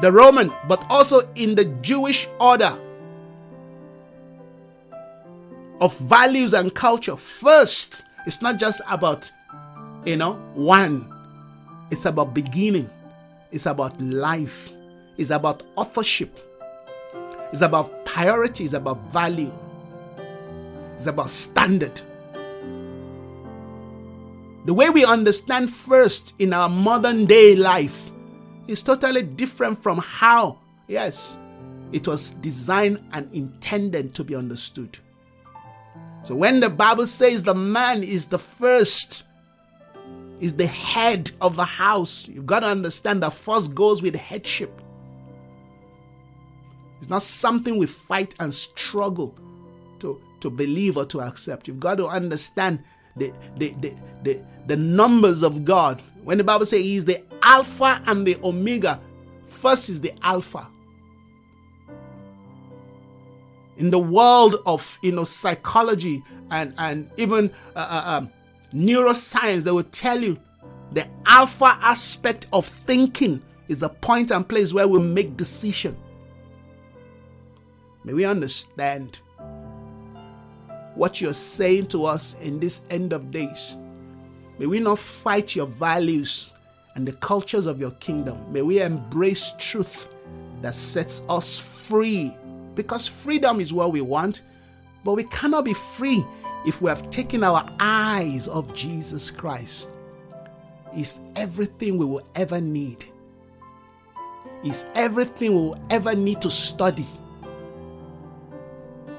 the Roman, but also in the Jewish order of values and culture. First, it's not just about, you know, one, it's about beginning, it's about life, it's about authorship, it's about priority, it's about value, it's about standard. The way we understand first in our modern day life is totally different from how, yes, it was designed and intended to be understood. So when the Bible says the man is the first, is the head of the house, you've got to understand that first goes with headship. It's not something we fight and struggle to, to believe or to accept. You've got to understand the, the, the, the, numbers of God. When the Bible says He is the Alpha and the Omega, first is the Alpha. In the world of you know psychology and and even uh, uh, um, neuroscience, they will tell you the alpha aspect of thinking is the point and place where we make decision. May we understand what you're saying to us in this end of days. May we not fight your values and the cultures of your kingdom. May we embrace truth that sets us free because freedom is what we want, but we cannot be free if we have taken our eyes off Jesus Christ. Is everything we will ever need. Is everything we will ever need to study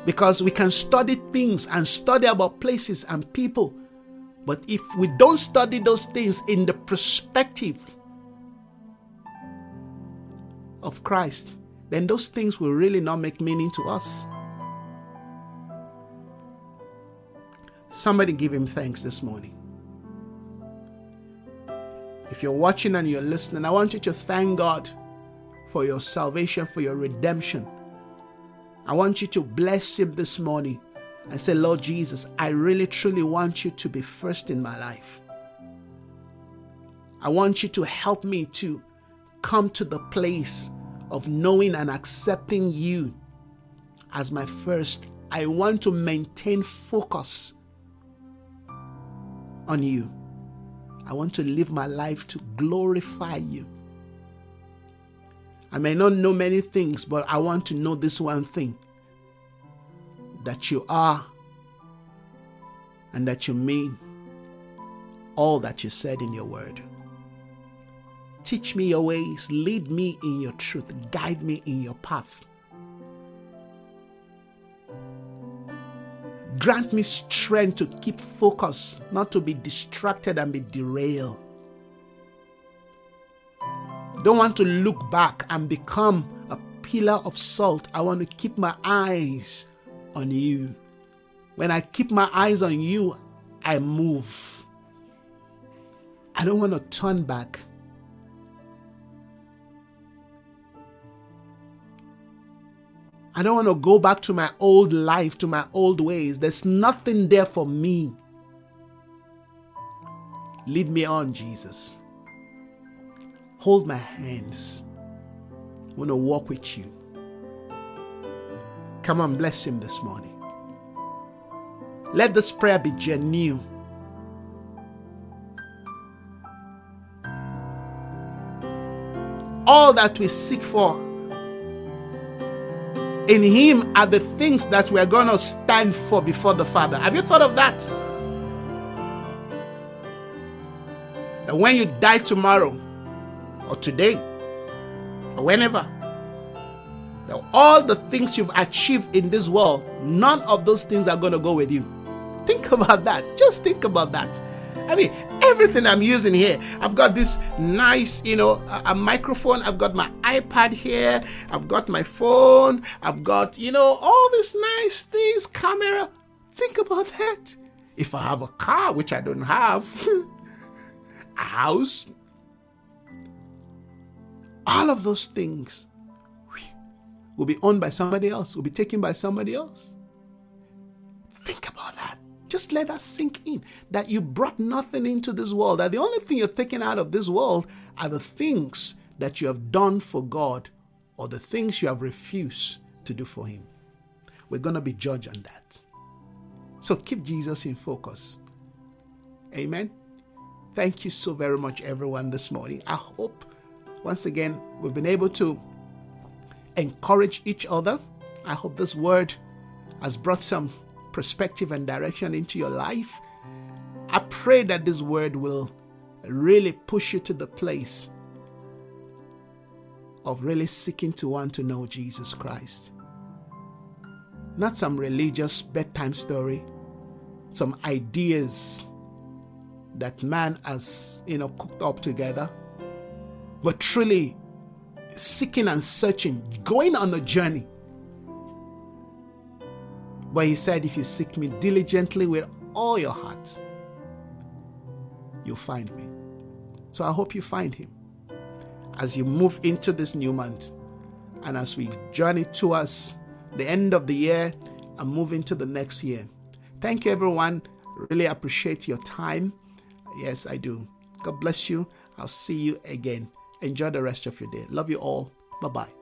because we can study things and study about places and people. But if we don't study those things in the perspective of Christ, then those things will really not make meaning to us. Somebody give him thanks this morning. If you're watching and you're listening, I want you to thank God for your salvation, for your redemption I want you to bless Him this morning and say, Lord Jesus, I really truly want you to be first in my life. I want you to help me to come to the place of knowing and accepting you as my first. I want to maintain focus on you. I want to live my life to glorify you. I may not know many things, but I want to know this one thing that you are and that you mean all that you said in your word. Teach me your ways, lead me in your truth, guide me in your path. Grant me strength to keep focus, not to be distracted and be derailed. Don't want to look back and become a pillar of salt. I want to keep my eyes on you. When I keep my eyes on you, I move. I don't want to turn back. I don't want to go back to my old life, to my old ways. There's nothing there for me. Lead me on, Jesus. Hold my hands. I want to walk with you. Come and bless him this morning. Let this prayer be genuine. All that we seek for in Him are the things that we're going to stand for before the Father. Have you thought of that? That when you die tomorrow, or today or whenever. Now, all the things you've achieved in this world, none of those things are going to go with you. Think about that. Just think about that. I mean, everything I'm using here, I've got this nice, you know, a, a, microphone. I've got my iPad here. I've got my phone. I've got, you know, all these nice things, camera. Think about that. If I have a car, which I don't have, a house, all of those things will be owned by somebody else, will be taken by somebody else. Think about that. Just let that sink in that you brought nothing into this world, that the only thing you're taking out of this world are the things that you have done for God or the things you have refused to do for Him. We're going to be judged on that. So keep Jesus in focus. Amen. Thank you so very much, everyone, this morning. I hope once again, we've been able to encourage each other. I hope this word has brought some perspective and direction into your life. I pray that this word will really push you to the place of really seeking to want to know Jesus Christ. Not some religious bedtime story, some ideas that man has, you know, cooked up together but truly seeking and searching, going on a journey. But he said, If you seek me diligently with all your heart, you'll find me. So I hope you find him as you move into this new month and as we journey towards the end of the year and move into the next year. Thank you, everyone. Really appreciate your time. Yes, I do. God bless you. I'll see you again. Enjoy the rest of your day. Love you all. Bye bye.